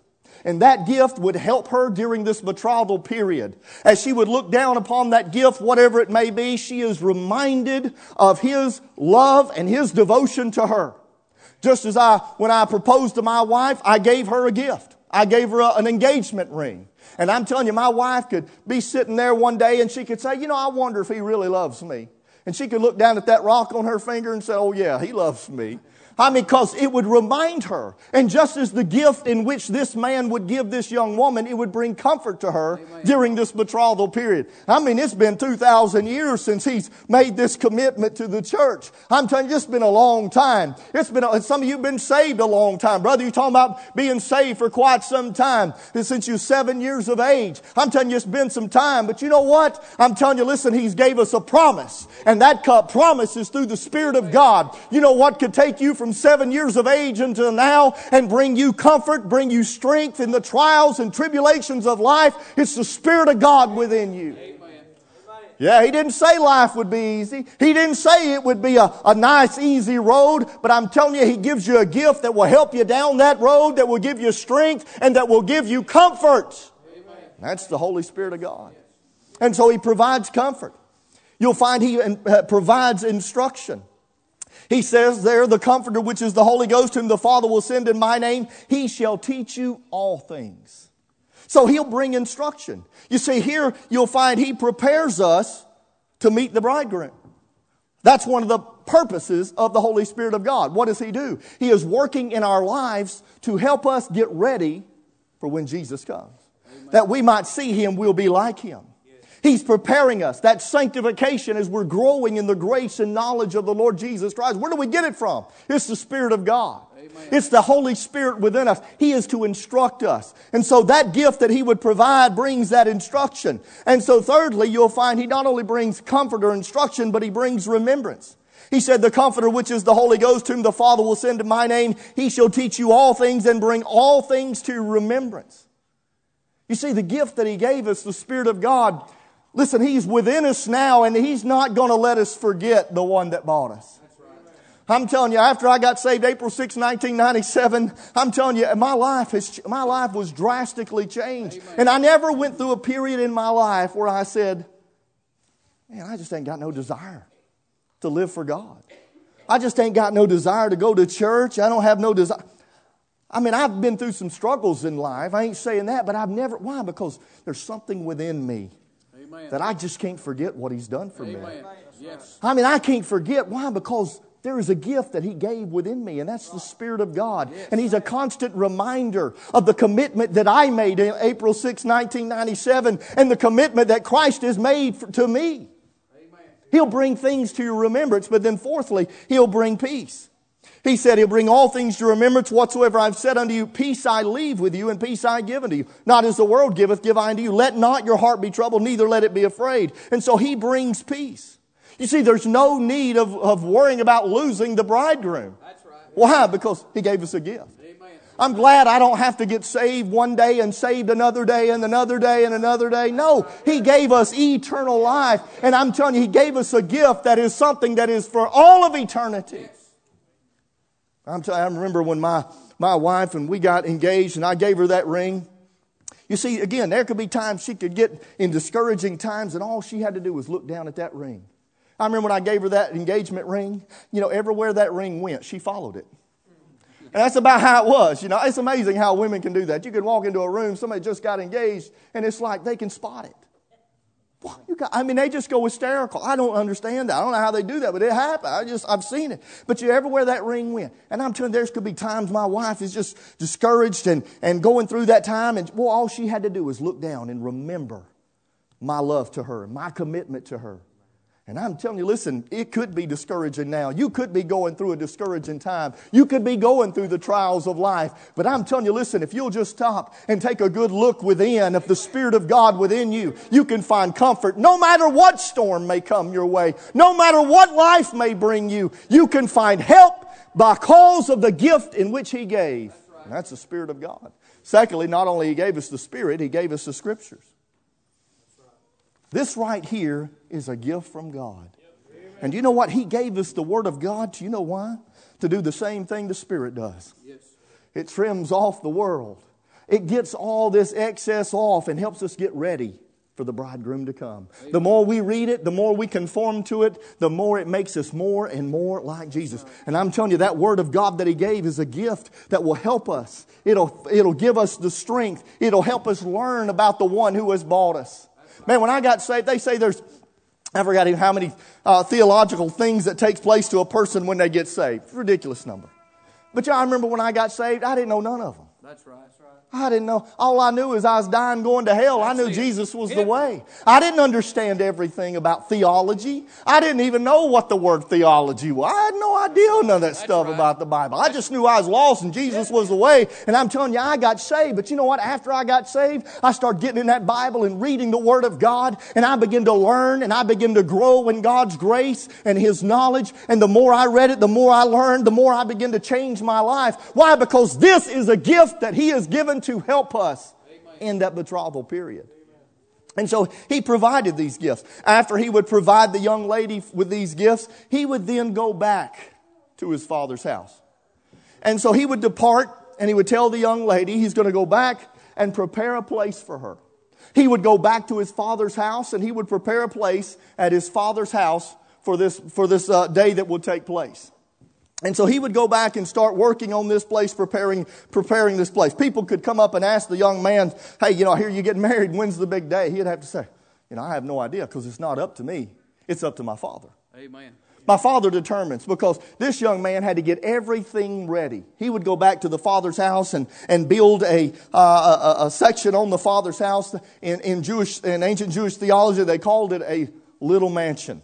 And that gift would help her during this betrothal period. As she would look down upon that gift, whatever it may be, she is reminded of his love and his devotion to her. Just as I, when I proposed to my wife, I gave her a gift. I gave her a, an engagement ring. And I'm telling you, my wife could be sitting there one day and she could say, you know, I wonder if he really loves me. And she could look down at that rock on her finger and say, oh yeah, he loves me. I mean, because it would remind her. And just as the gift in which this man would give this young woman, it would bring comfort to her Amen. during this betrothal period. I mean, it's been 2,000 years since he's made this commitment to the church. I'm telling you, it's been a long time. It's been, a, some of you have been saved a long time. Brother, you're talking about being saved for quite some time. Since you're seven years of age. I'm telling you, it's been some time. But you know what? I'm telling you, listen, he's gave us a promise. And that promise is through the Spirit of God. You know what could take you from from seven years of age until now and bring you comfort, bring you strength in the trials and tribulations of life. It's the Spirit of God within you. Yeah, he didn't say life would be easy. He didn't say it would be a, a nice, easy road, but I'm telling you, he gives you a gift that will help you down that road, that will give you strength, and that will give you comfort. Amen. That's the Holy Spirit of God. And so he provides comfort. You'll find he uh, provides instruction. He says there, the Comforter, which is the Holy Ghost, whom the Father will send in my name, he shall teach you all things. So he'll bring instruction. You see, here you'll find he prepares us to meet the bridegroom. That's one of the purposes of the Holy Spirit of God. What does he do? He is working in our lives to help us get ready for when Jesus comes. Amen. That we might see him, we'll be like him. He's preparing us. That sanctification as we're growing in the grace and knowledge of the Lord Jesus Christ. Where do we get it from? It's the Spirit of God. Amen. It's the Holy Spirit within us. He is to instruct us. And so that gift that He would provide brings that instruction. And so thirdly, you'll find He not only brings comfort or instruction, but He brings remembrance. He said, the comforter, which is the Holy Ghost, whom the Father will send in my name, he shall teach you all things and bring all things to remembrance. You see, the gift that he gave us, the Spirit of God, listen, he's within us now and he's not going to let us forget the one that bought us. I'm telling you, after I got saved April 6, 1997, I'm telling you, my life has, my life was drastically changed. Amen. And I never went through a period in my life where I said, man, I just ain't got no desire to live for God. I just ain't got no desire to go to church. I don't have no desire. I mean, I've been through some struggles in life. I ain't saying that, but I've never, why? Because there's something within me Amen. that I just can't forget what He's done for me. Yes. I mean, I can't forget. Why? Because there is a gift that He gave within me, and that's the Spirit of God. And He's a constant reminder of the commitment that I made in April 6, 1997, and the commitment that Christ has made for, to me. Amen. He'll bring things to your remembrance, but then fourthly, He'll bring peace. He said, He'll bring all things to remembrance whatsoever I've said unto you. Peace I leave with you, and peace I give unto you. Not as the world giveth, give I unto you. Let not your heart be troubled, neither let it be afraid. And so He brings peace. You see, there's no need of, of worrying about losing the bridegroom. That's right. Why? Because He gave us a gift. I'm glad I don't have to get saved one day and saved another day and another day and another day. No, He gave us eternal life. And I'm telling you, He gave us a gift that is something that is for all of eternity. I'm telling I remember when my, my wife and we got engaged and I gave her that ring. You see, again, there could be times she could get in discouraging times and all she had to do was look down at that ring. I remember when I gave her that engagement ring, you know, everywhere that ring went, she followed it. And that's about how it was. You know, it's amazing how women can do that. You can walk into a room, somebody just got engaged, and it's like they can spot it. You got, I mean, they just go hysterical. I don't understand that. I don't know how they do that, but it happened. I just, I've seen it. But you everywhere that ring went. And I'm telling you, there's could be times my wife is just discouraged and, and going through that time. And well, all she had to do was look down and remember my love to her, my commitment to her. And I'm telling you, listen, it could be discouraging now. You could be going through a discouraging time. You could be going through the trials of life. But I'm telling you, listen, if you'll just stop and take a good look within, of the Spirit of God within you, you can find comfort. No matter what storm may come your way, no matter what life may bring you, you can find help by cause of the gift in which He gave. And that's the Spirit of God. Secondly, not only He gave us the Spirit, He gave us the Scriptures. This right here is a gift from God. And you know what? He gave us the Word of God. Do you know why? To do the same thing the Spirit does. Yes. It trims off the world, it gets all this excess off and helps us get ready for the bridegroom to come. The more we read it, the more we conform to it, the more it makes us more and more like Jesus. And I'm telling you, that word of God that He gave is a gift that will help us. It'll, it'll give us the strength. It'll help us learn about the one who has bought us. Man, when I got saved, they say there's, I forgot how many uh, theological things that takes place to a person when they get saved. Ridiculous number. But yeah, I remember when I got saved, I didn't know none of them. That's right. I didn't know. All I knew is I was dying going to hell. I knew Jesus was the way. I didn't understand everything about theology. I didn't even know what the word theology was. I had no idea none of that stuff about the Bible. I just knew I was lost and Jesus was the way. And I'm telling you, I got saved. But you know what? After I got saved, I started getting in that Bible and reading the Word of God. And I began to learn and I began to grow in God's grace and His knowledge. And the more I read it, the more I learned, the more I began to change my life. Why? Because this is a gift that He has given to help us in that betrothal period. And so he provided these gifts. After he would provide the young lady with these gifts, he would then go back to his father's house. And so he would depart and he would tell the young lady he's going to go back and prepare a place for her. He would go back to his father's house and he would prepare a place at his father's house for this, for this uh, day that would take place. And so he would go back and start working on this place, preparing, preparing this place. People could come up and ask the young man, hey, you know, I hear you getting married. When's the big day? He'd have to say, you know, I have no idea because it's not up to me. It's up to my father. Amen. My father determines because this young man had to get everything ready. He would go back to the father's house and, and build a, uh, a, a, section on the father's house. In, in, Jewish, in ancient Jewish theology, they called it a little mansion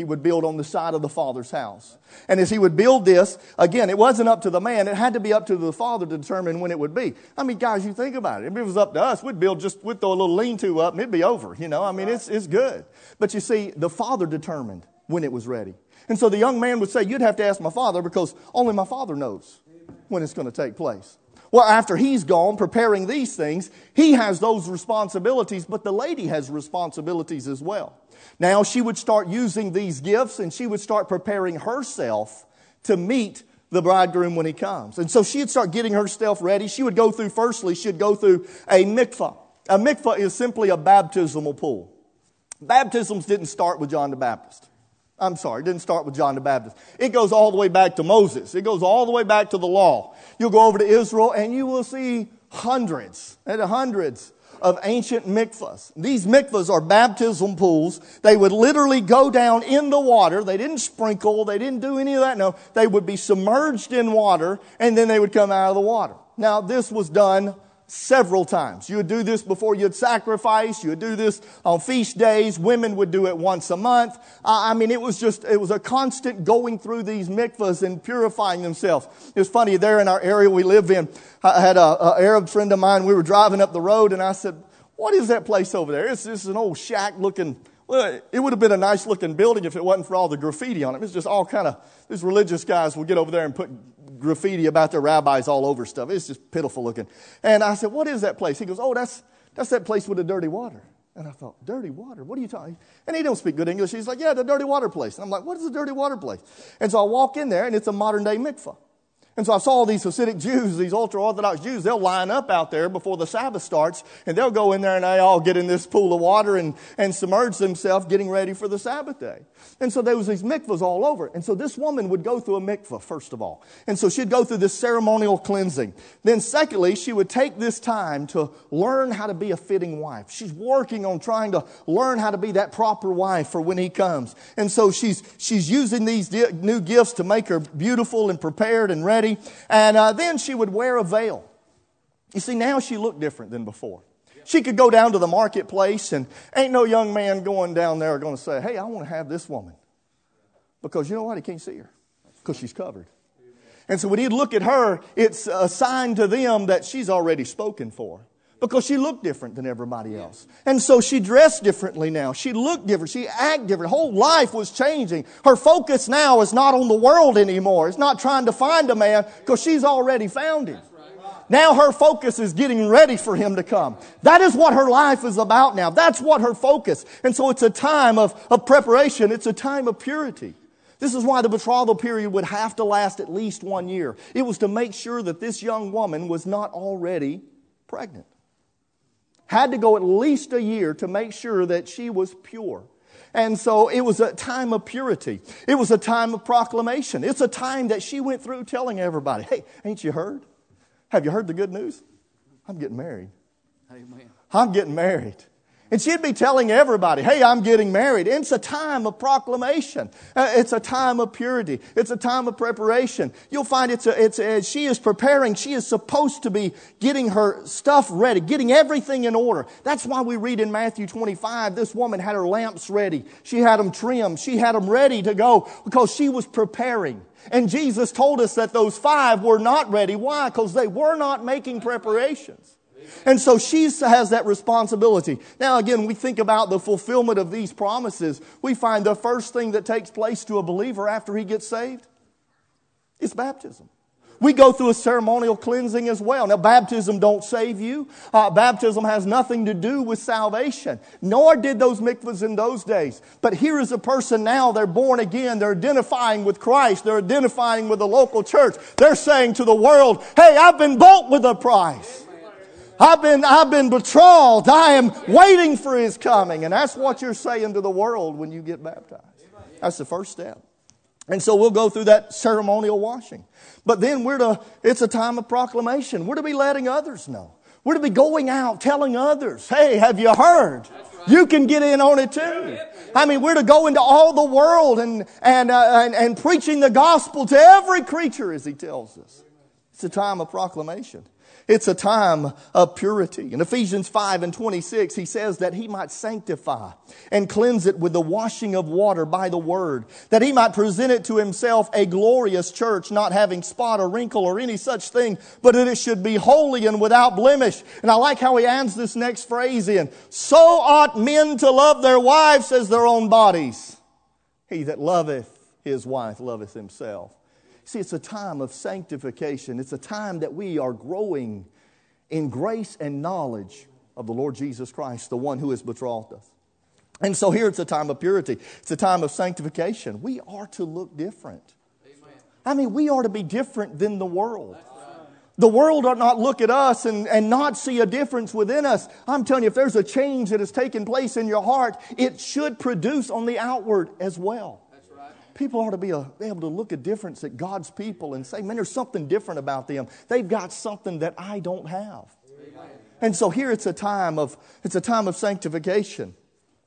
he would build on the side of the father's house. And as he would build this, again, it wasn't up to the man. It had to be up to the father to determine when it would be. I mean, guys, you think about it. If it was up to us, we'd build just, we'd throw a little lean-to up and it'd be over. You know, I mean, it's, it's good. But you see, the father determined when it was ready. And so the young man would say, you'd have to ask my father because only my father knows when it's going to take place. Well, after he's gone preparing these things, he has those responsibilities, but the lady has responsibilities as well. Now she would start using these gifts and she would start preparing herself to meet the bridegroom when he comes. And so she'd start getting herself ready. She would go through, firstly, she'd go through a mikvah. A mikvah is simply a baptismal pool. Baptisms didn't start with John the Baptist. I'm sorry, it didn't start with John the Baptist. It goes all the way back to Moses. It goes all the way back to the law. You'll go over to Israel and you will see hundreds eh, and hundreds of ancient mikvahs. These mikvahs are baptism pools. They would literally go down in the water. They didn't sprinkle. They didn't do any of that. No, they would be submerged in water and then they would come out of the water. Now, this was done several times. You would do this before you'd sacrifice. You would do this on feast days. Women would do it once a month. I mean, it was just, it was a constant going through these mikvahs and purifying themselves. It was funny, there in our area we live in, I had a, a Arab friend of mine. We were driving up the road and I said, what is that place over there? It's, it's an old shack looking, well, it would have been a nice looking building if it wasn't for all the graffiti on it. It's just all kind of, these religious guys will get over there and put graffiti about their rabbis all over stuff. It's just pitiful looking. And I said, What is that place? He goes, Oh, that's, that's that place with the dirty water. And I thought, dirty water? What are you talking? And he don't speak good English. He's like, yeah, the dirty water place. And I'm like, what is the dirty water place? And so I walk in there, and it's a modern day mikvah. And so I saw these Hasidic Jews, these ultra Orthodox Jews, they'll line up out there before the Sabbath starts, and they'll go in there and they all get in this pool of water and, and submerge themselves getting ready for the Sabbath day. And so there was these mikvahs all over. And so this woman would go through a mikvah, first of all. And so she'd go through this ceremonial cleansing. Then secondly, she would take this time to learn how to be a fitting wife. She's working on trying to learn how to be that proper wife for when he comes. And so she's, she's using these new gifts to make her beautiful and prepared and ready. And uh, then she would wear a veil. You see, now she looked different than before. She could go down to the marketplace, and ain't no young man going down there going to say, Hey, I want to have this woman. Because you know what? He can't see her because she's covered. And so when he'd look at her, it's a sign to them that she's already spoken for because she looked different than everybody else. And so she dressed differently now. She looked different. She acted different. Whole life was changing. Her focus now is not on the world anymore. It's not trying to find a man because she's already found him. Now her focus is getting ready for him to come. That is what her life is about now. That's what her focus. And so it's a time of, of preparation. It's a time of purity. This is why the betrothal period would have to last at least one year. It was to make sure that this young woman was not already pregnant had to go at least a year to make sure that she was pure. And so it was a time of purity. It was a time of proclamation. It's a time that she went through telling everybody, hey, ain't you heard? Have you heard the good news? I'm getting married. Amen. I'm getting married. And she'd be telling everybody, hey, I'm getting married. And it's a time of proclamation. Uh, it's a time of purity. It's a time of preparation. You'll find it's, a, it's a, she is preparing. She is supposed to be getting her stuff ready, getting everything in order. That's why we read in Matthew 25, this woman had her lamps ready. She had them trimmed. She had them ready to go because she was preparing. And Jesus told us that those five were not ready. Why? Because they were not making preparations. And so she has that responsibility. Now, again, we think about the fulfillment of these promises. We find the first thing that takes place to a believer after he gets saved is baptism. We go through a ceremonial cleansing as well. Now, baptism don't save you. Uh, baptism has nothing to do with salvation. Nor did those mikvahs in those days. But here is a person now, they're born again. They're identifying with Christ. They're identifying with the local church. They're saying to the world, hey, I've been bought with a price. I've been, I've been betrothed. I am waiting for his coming. And that's what you're saying to the world when you get baptized. That's the first step. And so we'll go through that ceremonial washing. But then we're to, it's a time of proclamation. We're to be letting others know. We're to be going out telling others, hey, have you heard? You can get in on it too. I mean, we're to go into all the world and, and, uh, and, and preaching the gospel to every creature, as he tells us. It's a time of proclamation. It's a time of purity. In Ephesians 5 and 26, he says that he might sanctify and cleanse it with the washing of water by the word, that he might present it to himself a glorious church, not having spot or wrinkle or any such thing, but that it should be holy and without blemish. And I like how he adds this next phrase in. So ought men to love their wives as their own bodies. He that loveth his wife loveth himself. See, it's a time of sanctification. It's a time that we are growing in grace and knowledge of the Lord Jesus Christ, the one who has betrothed us. And so here it's a time of purity. It's a time of sanctification. We are to look different. Amen. I mean, we are to be different than the world. The world ought not look at us and, and not see a difference within us. I'm telling you, if there's a change that has taken place in your heart, it should produce on the outward as well people ought to be, able to look at difference at God's people and say, man, there's something different about them. They've got something that I don't have. Amen. And so here it's a time of it's a time of sanctification.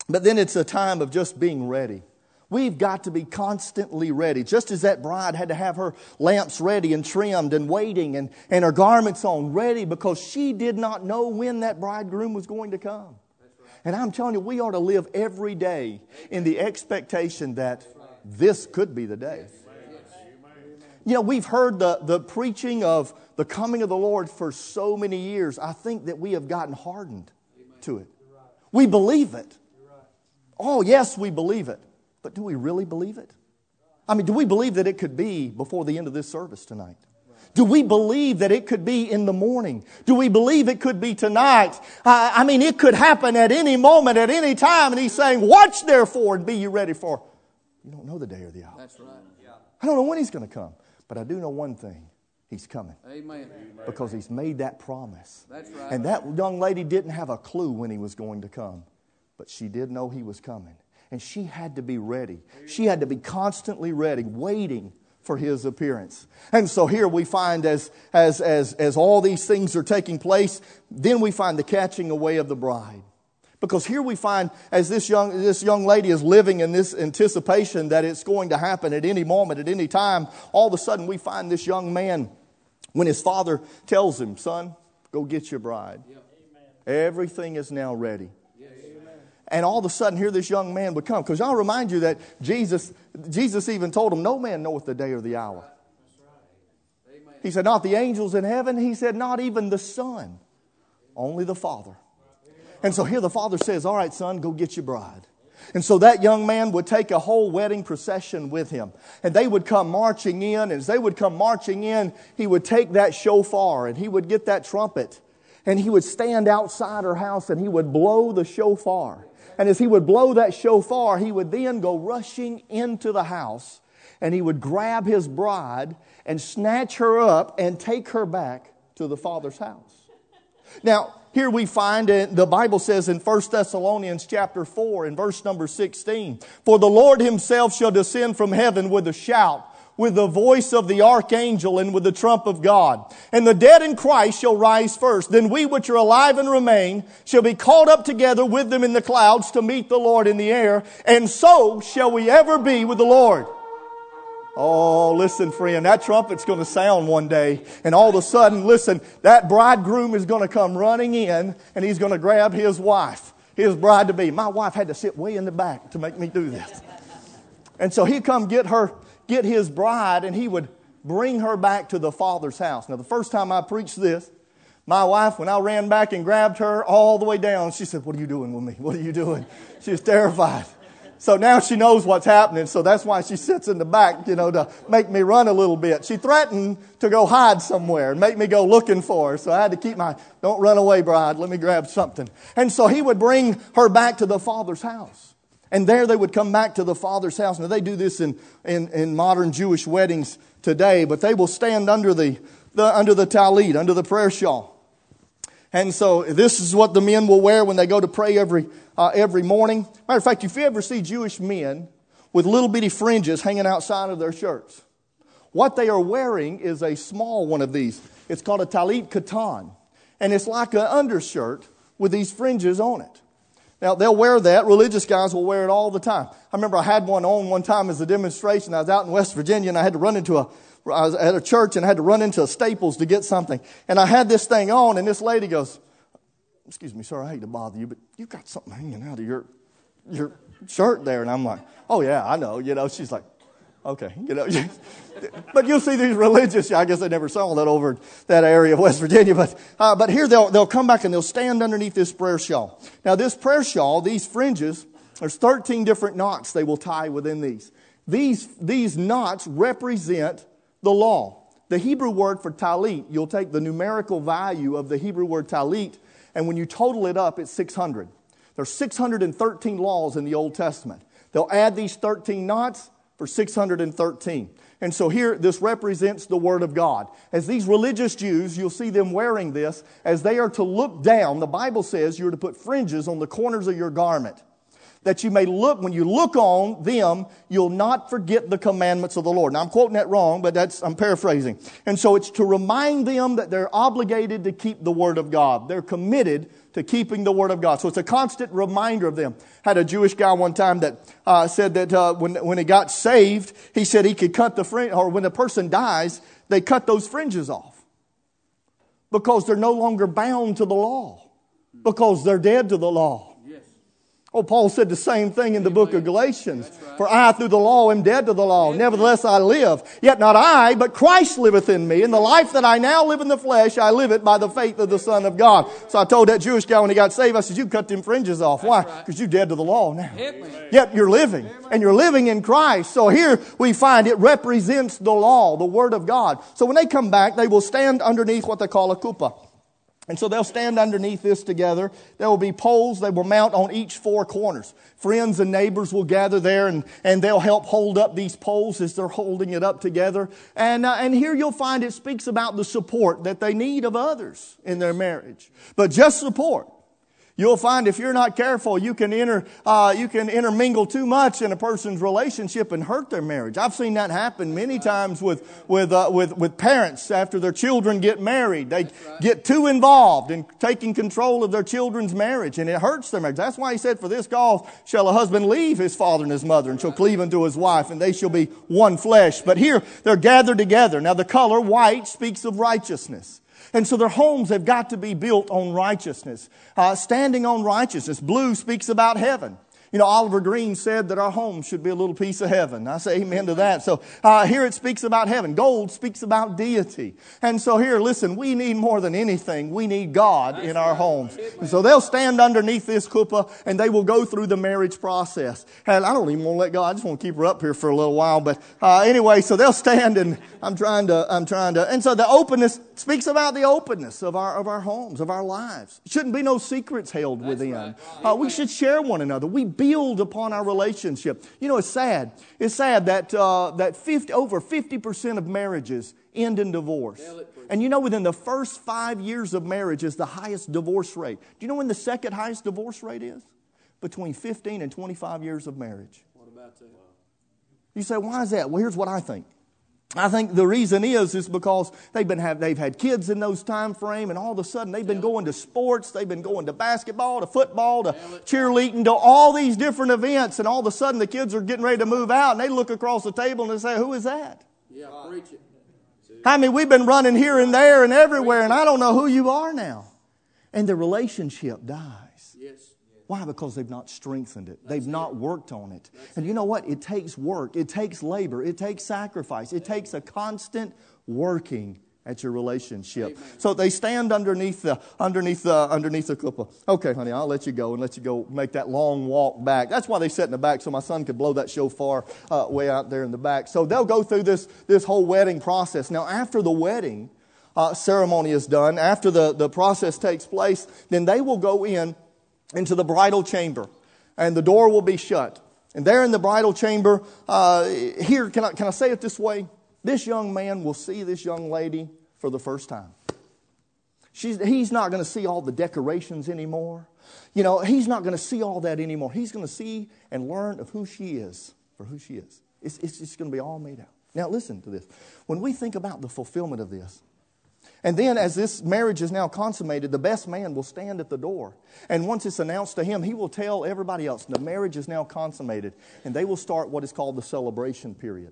But then it's a time of just being ready. We've got to be constantly ready. Just as that bride had to have her lamps ready and trimmed and waiting and, and her garments on ready because she did not know when that bridegroom was going to come. And I'm telling you, we ought to live every day in the expectation that this could be the day. You know, we've heard the, the preaching of the coming of the Lord for so many years. I think that we have gotten hardened to it. We believe it. Oh, yes, we believe it. But do we really believe it? I mean, do we believe that it could be before the end of this service tonight? Do we believe that it could be in the morning? Do we believe it could be tonight? I mean, it could happen at any moment, at any time. And he's saying, Watch therefore and be you ready for you don't know the day or the hour. That's right. Yeah. I don't know when he's going to come, but I do know one thing. He's coming. Amen. Because he's made that promise. That's right. And that young lady didn't have a clue when he was going to come, but she did know he was coming. And she had to be ready. She had to be constantly ready, waiting for his appearance. And so here we find as, as, as, as all these things are taking place, then we find the catching away of the bride. Because here we find, as this young, this young lady is living in this anticipation that it's going to happen at any moment, at any time, all of a sudden we find this young man, when his father tells him, Son, go get your bride. Yep. Everything is now ready. Yes. And all of a sudden, here this young man would come. Because I'll remind you that Jesus, Jesus even told him, No man knoweth the day or the hour. Right. He said, Not the angels in heaven. He said, Not even the Son, only the Father. And so here the father says, All right, son, go get your bride. And so that young man would take a whole wedding procession with him. And they would come marching in. And as they would come marching in, he would take that shofar and he would get that trumpet. And he would stand outside her house and he would blow the shofar. And as he would blow that shofar, he would then go rushing into the house and he would grab his bride and snatch her up and take her back to the father's house. Now, here we find it, the Bible says in 1 Thessalonians chapter 4 in verse number 16, For the Lord himself shall descend from heaven with a shout, with the voice of the archangel and with the trump of God. And the dead in Christ shall rise first. Then we which are alive and remain shall be caught up together with them in the clouds to meet the Lord in the air. And so shall we ever be with the Lord. Oh, listen, friend, that trumpet's going to sound one day. And all of a sudden, listen, that bridegroom is going to come running in and he's going to grab his wife, his bride to be. My wife had to sit way in the back to make me do this. And so he'd come get her, get his bride, and he would bring her back to the father's house. Now, the first time I preached this, my wife, when I ran back and grabbed her all the way down, she said, What are you doing with me? What are you doing? She was terrified. So now she knows what's happening. So that's why she sits in the back, you know, to make me run a little bit. She threatened to go hide somewhere and make me go looking for her. So I had to keep my, don't run away, bride. Let me grab something. And so he would bring her back to the father's house. And there they would come back to the father's house. Now they do this in, in, in modern Jewish weddings today, but they will stand under the, the, under the talit, under the prayer shawl. And so this is what the men will wear when they go to pray every, uh, every morning. Matter of fact, if you ever see Jewish men with little bitty fringes hanging outside of their shirts, what they are wearing is a small one of these. It's called a talit katan. And it's like an undershirt with these fringes on it. Now, they'll wear that. Religious guys will wear it all the time. I remember I had one on one time as a demonstration. I was out in West Virginia and I had to run into a, I was at a church and I had to run into a Staples to get something. And I had this thing on and this lady goes, excuse me, sir, I hate to bother you, but you've got something hanging out of your, your shirt there. And I'm like, oh yeah, I know. You know, she's like, okay, you know. but you'll see these religious, I guess I never saw that over that area of West Virginia, but, uh, but here they'll, they'll come back and they'll stand underneath this prayer shawl. Now this prayer shawl, these fringes, there's 13 different knots they will tie within these. These, these knots represent the law. The Hebrew word for talit, you'll take the numerical value of the Hebrew word talit, and when you total it up, it's 600. There's 613 laws in the Old Testament. They'll add these 13 knots for 613. And so here, this represents the Word of God. As these religious Jews, you'll see them wearing this, as they are to look down. The Bible says you're to put fringes on the corners of your garment that you may look, when you look on them, you'll not forget the commandments of the Lord. Now I'm quoting that wrong, but that's, I'm paraphrasing. And so it's to remind them that they're obligated to keep the Word of God. They're committed to keeping the Word of God. So it's a constant reminder of them. Had a Jewish guy one time that uh, said that uh, when, when he got saved, he said he could cut the fringe, or when a person dies, they cut those fringes off because they're no longer bound to the law, because they're dead to the law. Oh, Paul said the same thing in the book of Galatians. Right. For I through the law am dead to the law. Nevertheless I live. Yet not I, but Christ liveth in me. And the life that I now live in the flesh, I live it by the faith of the Son of God. So I told that Jewish guy when he got saved, I said, you cut them fringes off. That's Why? Because right. you're dead to the law now. Amen. Yet you're living. And you're living in Christ. So here we find it represents the law, the Word of God. So when they come back, they will stand underneath what they call a kuppah. And so they'll stand underneath this together. There will be poles they will mount on each four corners. Friends and neighbors will gather there and, and they'll help hold up these poles as they're holding it up together. And, uh, and here you'll find it speaks about the support that they need of others in their marriage. But just support. You'll find if you're not careful, you can enter, uh, you can intermingle too much in a person's relationship and hurt their marriage. I've seen that happen many times with, with, uh, with, with parents after their children get married. They get too involved in taking control of their children's marriage and it hurts their marriage. That's why he said, for this cause shall a husband leave his father and his mother and shall cleave unto his wife and they shall be one flesh. But here they're gathered together. Now the color white speaks of righteousness. And so their homes have got to be built on righteousness, uh, standing on righteousness. Blue speaks about heaven. You know, Oliver Greene said that our home should be a little piece of heaven. I say amen to that. So uh, here it speaks about heaven. Gold speaks about deity. And so here, listen, we need more than anything. We need God in our homes. And so they'll stand underneath this kuppah and they will go through the marriage process. And I don't even want to let go. I just want to keep her up here for a little while. But uh, anyway, so they'll stand and I'm trying to, I'm trying to, and so the openness speaks about the openness of our, of our homes, of our lives. Shouldn't be no secrets held within. Uh, we should share one another. We build upon our relationship. You know, it's sad. It's sad that, uh, that 50, over 50% of marriages end in divorce. And you know, within the first five years of marriage is the highest divorce rate. Do you know when the second highest divorce rate is? Between 15 and 25 years of marriage. What about that? You say, why is that? Well, here's what I think. I think the reason is is because they've been have they've had kids in those time frame, and all of a sudden they've been going to sports, they've been going to basketball, to football, to cheerleading, to all these different events, and all of a sudden the kids are getting ready to move out, and they look across the table and they say, "Who is that?" Yeah, preach it. I mean, we've been running here and there and everywhere, and I don't know who you are now, and the relationship dies. Why? Because they've not strengthened it. They've not worked on it. And you know what? It takes work. It takes labor. It takes sacrifice. It takes a constant working at your relationship. Amen. So they stand underneath the underneath the underneath the kuppah. Okay, honey, I'll let you go and let you go make that long walk back. That's why they sit in the back so my son could blow that shofar uh, way out there in the back. So they'll go through this this whole wedding process. Now after the wedding uh, ceremony is done, after the the process takes place, then they will go in into the bridal chamber, and the door will be shut. And there in the bridal chamber, uh, here, can I, can I say it this way? This young man will see this young lady for the first time. She's, he's not going to see all the decorations anymore. You know, he's not going to see all that anymore. He's going to see and learn of who she is for who she is. It's, it's just going to be all made out. Now, listen to this. When we think about the fulfillment of this, And then, as this marriage is now consummated, the best man will stand at the door. And once it's announced to him, he will tell everybody else the marriage is now consummated. And they will start what is called the celebration period.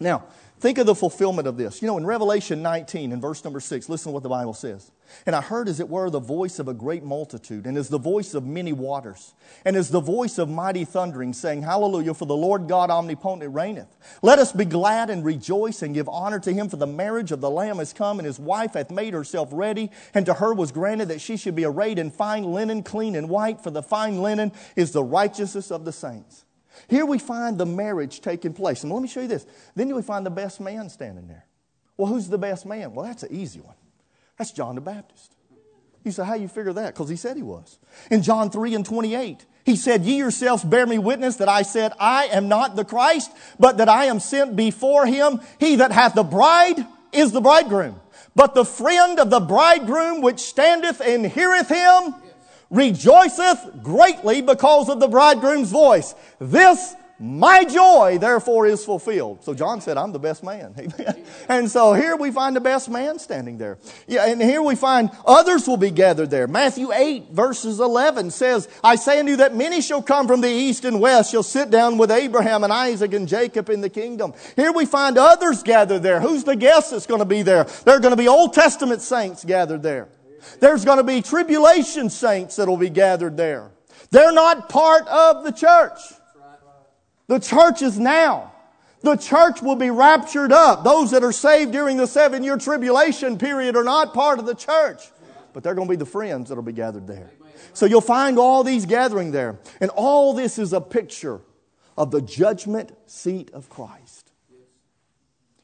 Now, think of the fulfillment of this. You know, in Revelation 19, in verse number 6, listen to what the Bible says. And I heard, as it were, the voice of a great multitude, and as the voice of many waters, and as the voice of mighty thundering, saying, Hallelujah, for the Lord God omnipotent reigneth. Let us be glad and rejoice and give honor to him, for the marriage of the Lamb is come, and his wife hath made herself ready. And to her was granted that she should be arrayed in fine linen, clean and white, for the fine linen is the righteousness of the saints. Here we find the marriage taking place. And let me show you this. Then we find the best man standing there. Well, who's the best man? Well, that's an easy one. That's John the Baptist. You say, how you figure that? Because he said he was. In John 3 and 28, he said, Ye yourselves bear me witness that I said, I am not the Christ, but that I am sent before him. He that hath the bride is the bridegroom. But the friend of the bridegroom which standeth and heareth him rejoiceth greatly because of the bridegroom's voice. This my joy, therefore, is fulfilled. So John said, I'm the best man. Amen. And so here we find the best man standing there. Yeah, and here we find others will be gathered there. Matthew 8, verses 11 says, I say unto you that many shall come from the east and west, shall sit down with Abraham and Isaac and Jacob in the kingdom. Here we find others gathered there. Who's the guest that's going to be there? There are going to be Old Testament saints gathered there. There's going to be tribulation saints that will be gathered there. They're not part of the church. The church is now. The church will be raptured up. Those that are saved during the seven year tribulation period are not part of the church, but they're going to be the friends that will be gathered there. So you'll find all these gathering there. And all this is a picture of the judgment seat of Christ.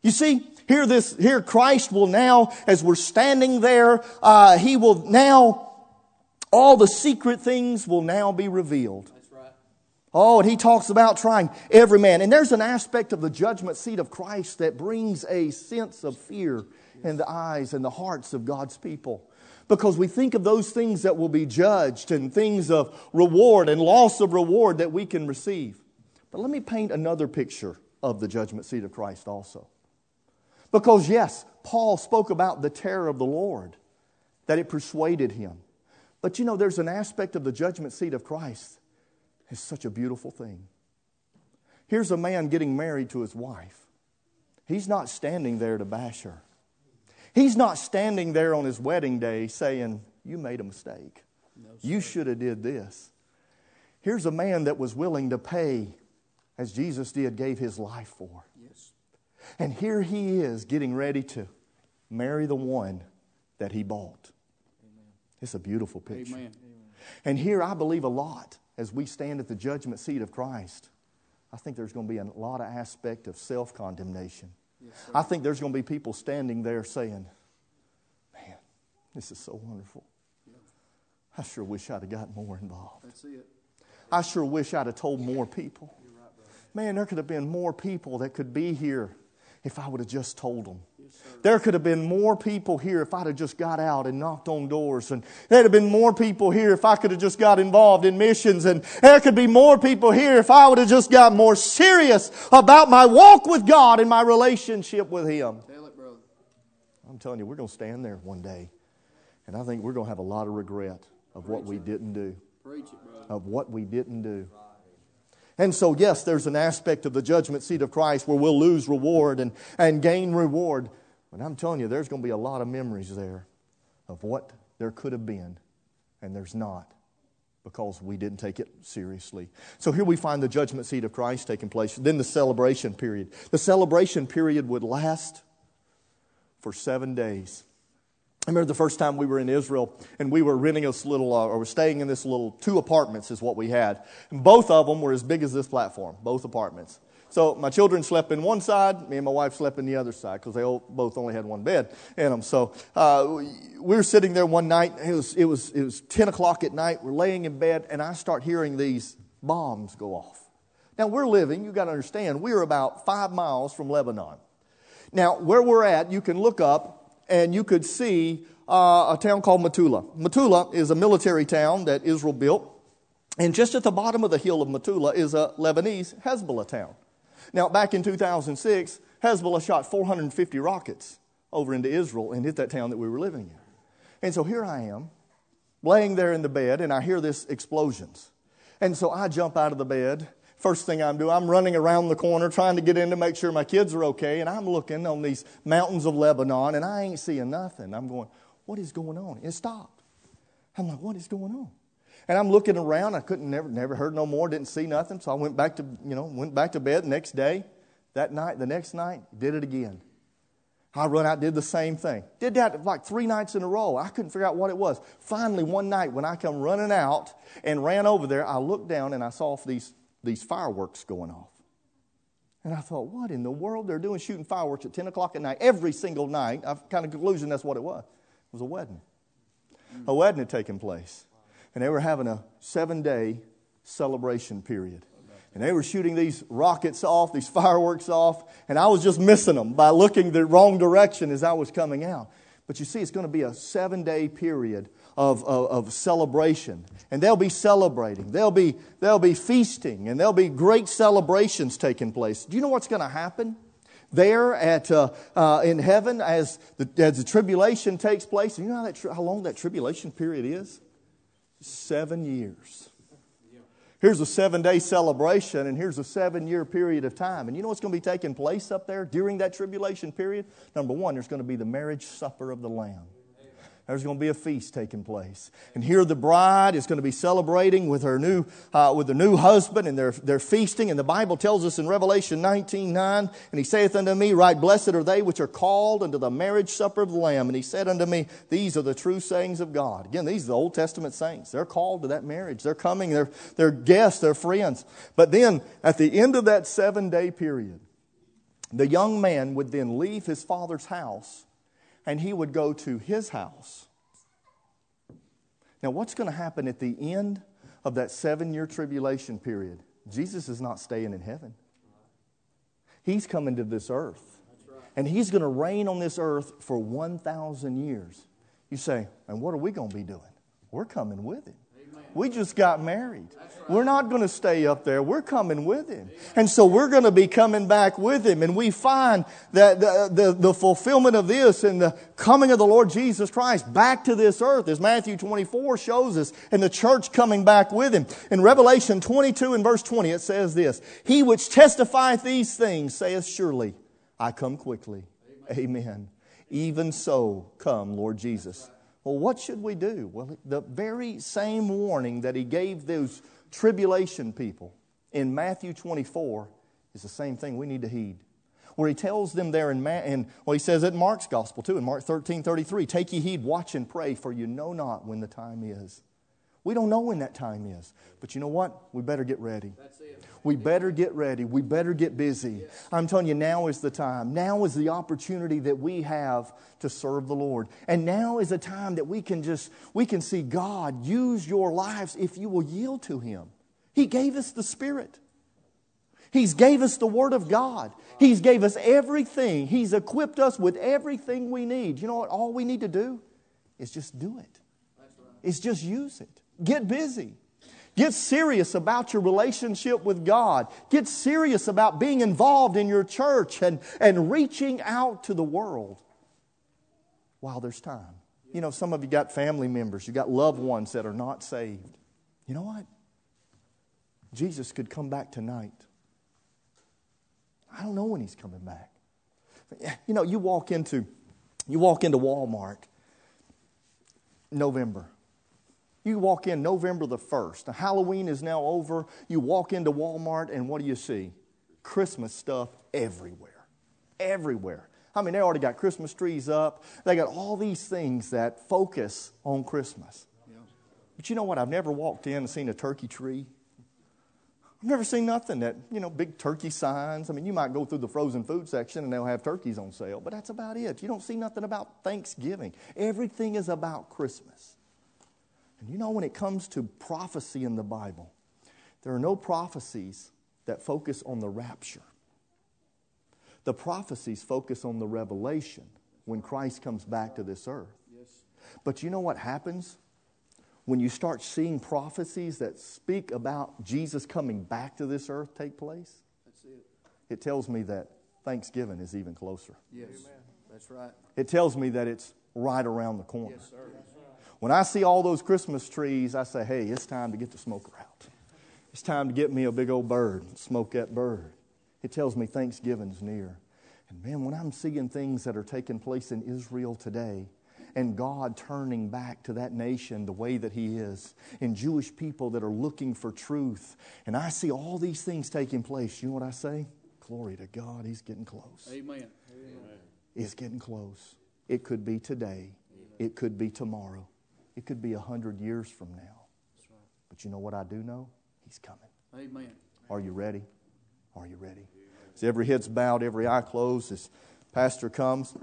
You see, here this, here Christ will now, as we're standing there, uh, he will now, all the secret things will now be revealed. Oh, and he talks about trying every man. And there's an aspect of the judgment seat of Christ that brings a sense of fear in the eyes and the hearts of God's people. Because we think of those things that will be judged and things of reward and loss of reward that we can receive. But let me paint another picture of the judgment seat of Christ also. Because, yes, Paul spoke about the terror of the Lord, that it persuaded him. But you know, there's an aspect of the judgment seat of Christ It's such a beautiful thing. Here's a man getting married to his wife. He's not standing there to bash her. He's not standing there on his wedding day saying, You made a mistake. No, you should have did this. Here's a man that was willing to pay as Jesus did, gave his life for. And here he is getting ready to marry the one that he bought. Amen. It's a beautiful picture. Amen. And here I believe a lot as we stand at the judgment seat of Christ, I think there's going to be a lot of aspect of self condemnation. Yes, I think there's going to be people standing there saying, Man, this is so wonderful. I sure wish I'd have gotten more involved. That's it. I sure wish I'd have told more people. Right, Man, there could have been more people that could be here if I would have just told them. There could have been more people here if I'd have just got out and knocked on doors. And there'd have been more people here if I could have just got involved in missions. And there could be more people here if I would have just got more serious about my walk with God and my relationship with Him. Tell it, brother. I'm telling you, we're going to stand there one day. And I think we're going to have a lot of regret of Preach what we didn't do. Preach it. Of what we didn't do. And so, yes, there's an aspect of the judgment seat of Christ where we'll lose reward and, and gain reward. But I'm telling you, there's going to be a lot of memories there of what there could have been, and there's not because we didn't take it seriously. So here we find the judgment seat of Christ taking place. Then the celebration period. The celebration period would last for seven days. I remember the first time we were in Israel and we were renting this little, uh, or we're staying in this little, two apartments is what we had. And both of them were as big as this platform, both apartments. So my children slept in one side, me and my wife slept in the other side because they both only had one bed in them. So uh, we were sitting there one night. It was, it, was, it was 10 o'clock at night. We're laying in bed and I start hearing these bombs go off. Now we're living, you've got to understand, we are about five miles from Lebanon. Now, where we're at, you can look up and you could see uh, a town called Metula. Metula is a military town that Israel built. And just at the bottom of the hill of Metula is a Lebanese Hezbollah town. Now, back in 2006, Hezbollah shot 450 rockets over into Israel and hit that town that we were living in. And so here I am, laying there in the bed, and I hear this explosions. And so I jump out of the bed. First thing I'm doing, I'm running around the corner trying to get in to make sure my kids are okay. And I'm looking on these mountains of Lebanon, and I ain't seeing nothing. I'm going, what is going on? It stopped. I'm like, what is going on? And I'm looking around. I couldn't never never heard no more. Didn't see nothing. So I went back to you know went back to bed. The next day, that night, the next night, did it again. I run out, did the same thing. Did that like three nights in a row. I couldn't figure out what it was. Finally, one night when I come running out and ran over there, I looked down and I saw these, these fireworks going off. And I thought, what in the world? They're doing shooting fireworks at 10 o'clock at night every single night. I've kind of conclusion that's what it was. It was a wedding. A wedding had taken place. And they were having a seven day celebration period and they were shooting these rockets off, these fireworks off, and I was just missing them by looking the wrong direction as I was coming out. But you see, it's going to be a seven day period of, of, of, celebration. And they'll be celebrating. They'll be, they'll be feasting. And there'll be great celebrations taking place. Do you know what's going to happen? There at, uh, uh, in heaven, as the, as the tribulation takes place, you know how, that, how long that tribulation period is? Seven years. Here's a seven day celebration, and here's a seven year period of time. And you know what's going to be taking place up there during that tribulation period? Number one, there's going to be the marriage supper of the Lamb. There's going to be a feast taking place. And here the bride is going to be celebrating with her new, uh, with her new husband and they're, they're feasting. And the Bible tells us in Revelation 19, 9, and he saith unto me, Write blessed are they which are called unto the marriage supper of the Lamb. And he said unto me, These are the true sayings of God. Again, these are the Old Testament saints. They're called to that marriage. They're coming. They're, they're guests. They're friends. But then at the end of that seven day period, the young man would then leave his father's house and he would go to his house. Now, what's going to happen at the end of that seven year tribulation period? Jesus is not staying in heaven, He's coming to this earth. And He's going to reign on this earth for 1,000 years. You say, and what are we going to be doing? We're coming with Him. We just got married. We're not going to stay up there. We're coming with him. And so we're going to be coming back with him. And we find that the, the, the, fulfillment of this and the coming of the Lord Jesus Christ back to this earth, as Matthew 24 shows us, and the church coming back with him. In Revelation 22 and verse 20, it says this He which testifieth these things saith, Surely I come quickly. Amen. Amen. Even so, come, Lord Jesus. Well, what should we do? Well, the very same warning that he gave those tribulation people in Matthew 24 is the same thing we need to heed. Where he tells them there in, Ma- in well, he says it in Mark's gospel too, in Mark 13 33, take ye heed, watch and pray, for you know not when the time is. We don't know when that time is. But you know what? We better get ready. We better get ready. We better get busy. I'm telling you, now is the time. Now is the opportunity that we have to serve the Lord. And now is a time that we can just, we can see God use your lives if you will yield to Him. He gave us the Spirit. He's gave us the Word of God. He's gave us everything. He's equipped us with everything we need. You know what? All we need to do is just do it. Is just use it. Get busy. Get serious about your relationship with God. Get serious about being involved in your church and, and reaching out to the world while there's time. You know, some of you got family members, you got loved ones that are not saved. You know what? Jesus could come back tonight. I don't know when he's coming back. You know, you walk into you walk into Walmart November you walk in November the 1st. Halloween is now over. You walk into Walmart, and what do you see? Christmas stuff everywhere. Everywhere. I mean, they already got Christmas trees up. They got all these things that focus on Christmas. But you know what? I've never walked in and seen a turkey tree. I've never seen nothing that, you know, big turkey signs. I mean, you might go through the frozen food section and they'll have turkeys on sale, but that's about it. You don't see nothing about Thanksgiving. Everything is about Christmas. And you know, when it comes to prophecy in the Bible, there are no prophecies that focus on the rapture. The prophecies focus on the revelation when Christ comes back to this earth. Yes. But you know what happens when you start seeing prophecies that speak about Jesus coming back to this earth take place? That's it. It tells me that Thanksgiving is even closer. Yes. Amen. That's right. It tells me that it's right around the corner. Yes, sir. When I see all those Christmas trees, I say, hey, it's time to get the smoker out. It's time to get me a big old bird and smoke that bird. It tells me Thanksgiving's near. And man, when I'm seeing things that are taking place in Israel today, and God turning back to that nation the way that He is, and Jewish people that are looking for truth, and I see all these things taking place, you know what I say? Glory to God, He's getting close. Amen. He's getting close. It could be today, it could be tomorrow, it could be a hundred years from now. But you know what I do know? He's coming. Amen. Are you ready? Are you ready? As every head's bowed, every eye closed, as Pastor comes,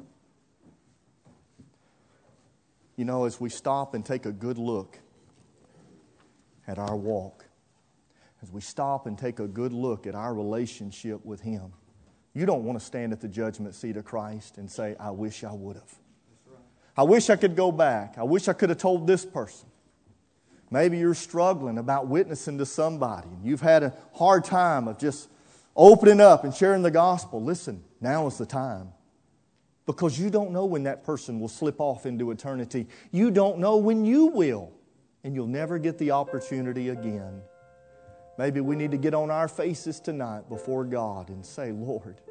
you know, as we stop and take a good look at our walk, as we stop and take a good look at our relationship with Him, you don't want to stand at the judgment seat of Christ and say, I wish I would have. I wish I could go back. I wish I could have told this person. Maybe you're struggling about witnessing to somebody and you've had a hard time of just opening up and sharing the gospel. Listen, now is the time. Because you don't know when that person will slip off into eternity. You don't know when you will. And you'll never get the opportunity again. Maybe we need to get on our faces tonight before God and say, Lord,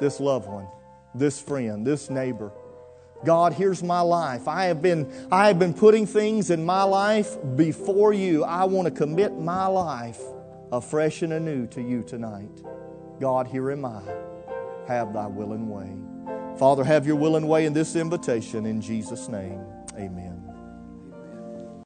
this loved one, this friend, this neighbor, God, here's my life. I have been, I have been putting things in my life before you. I want to commit my life afresh and anew to you tonight. God, here am I. Have thy will and way. Father, have your will and way in this invitation in Jesus' name. Amen.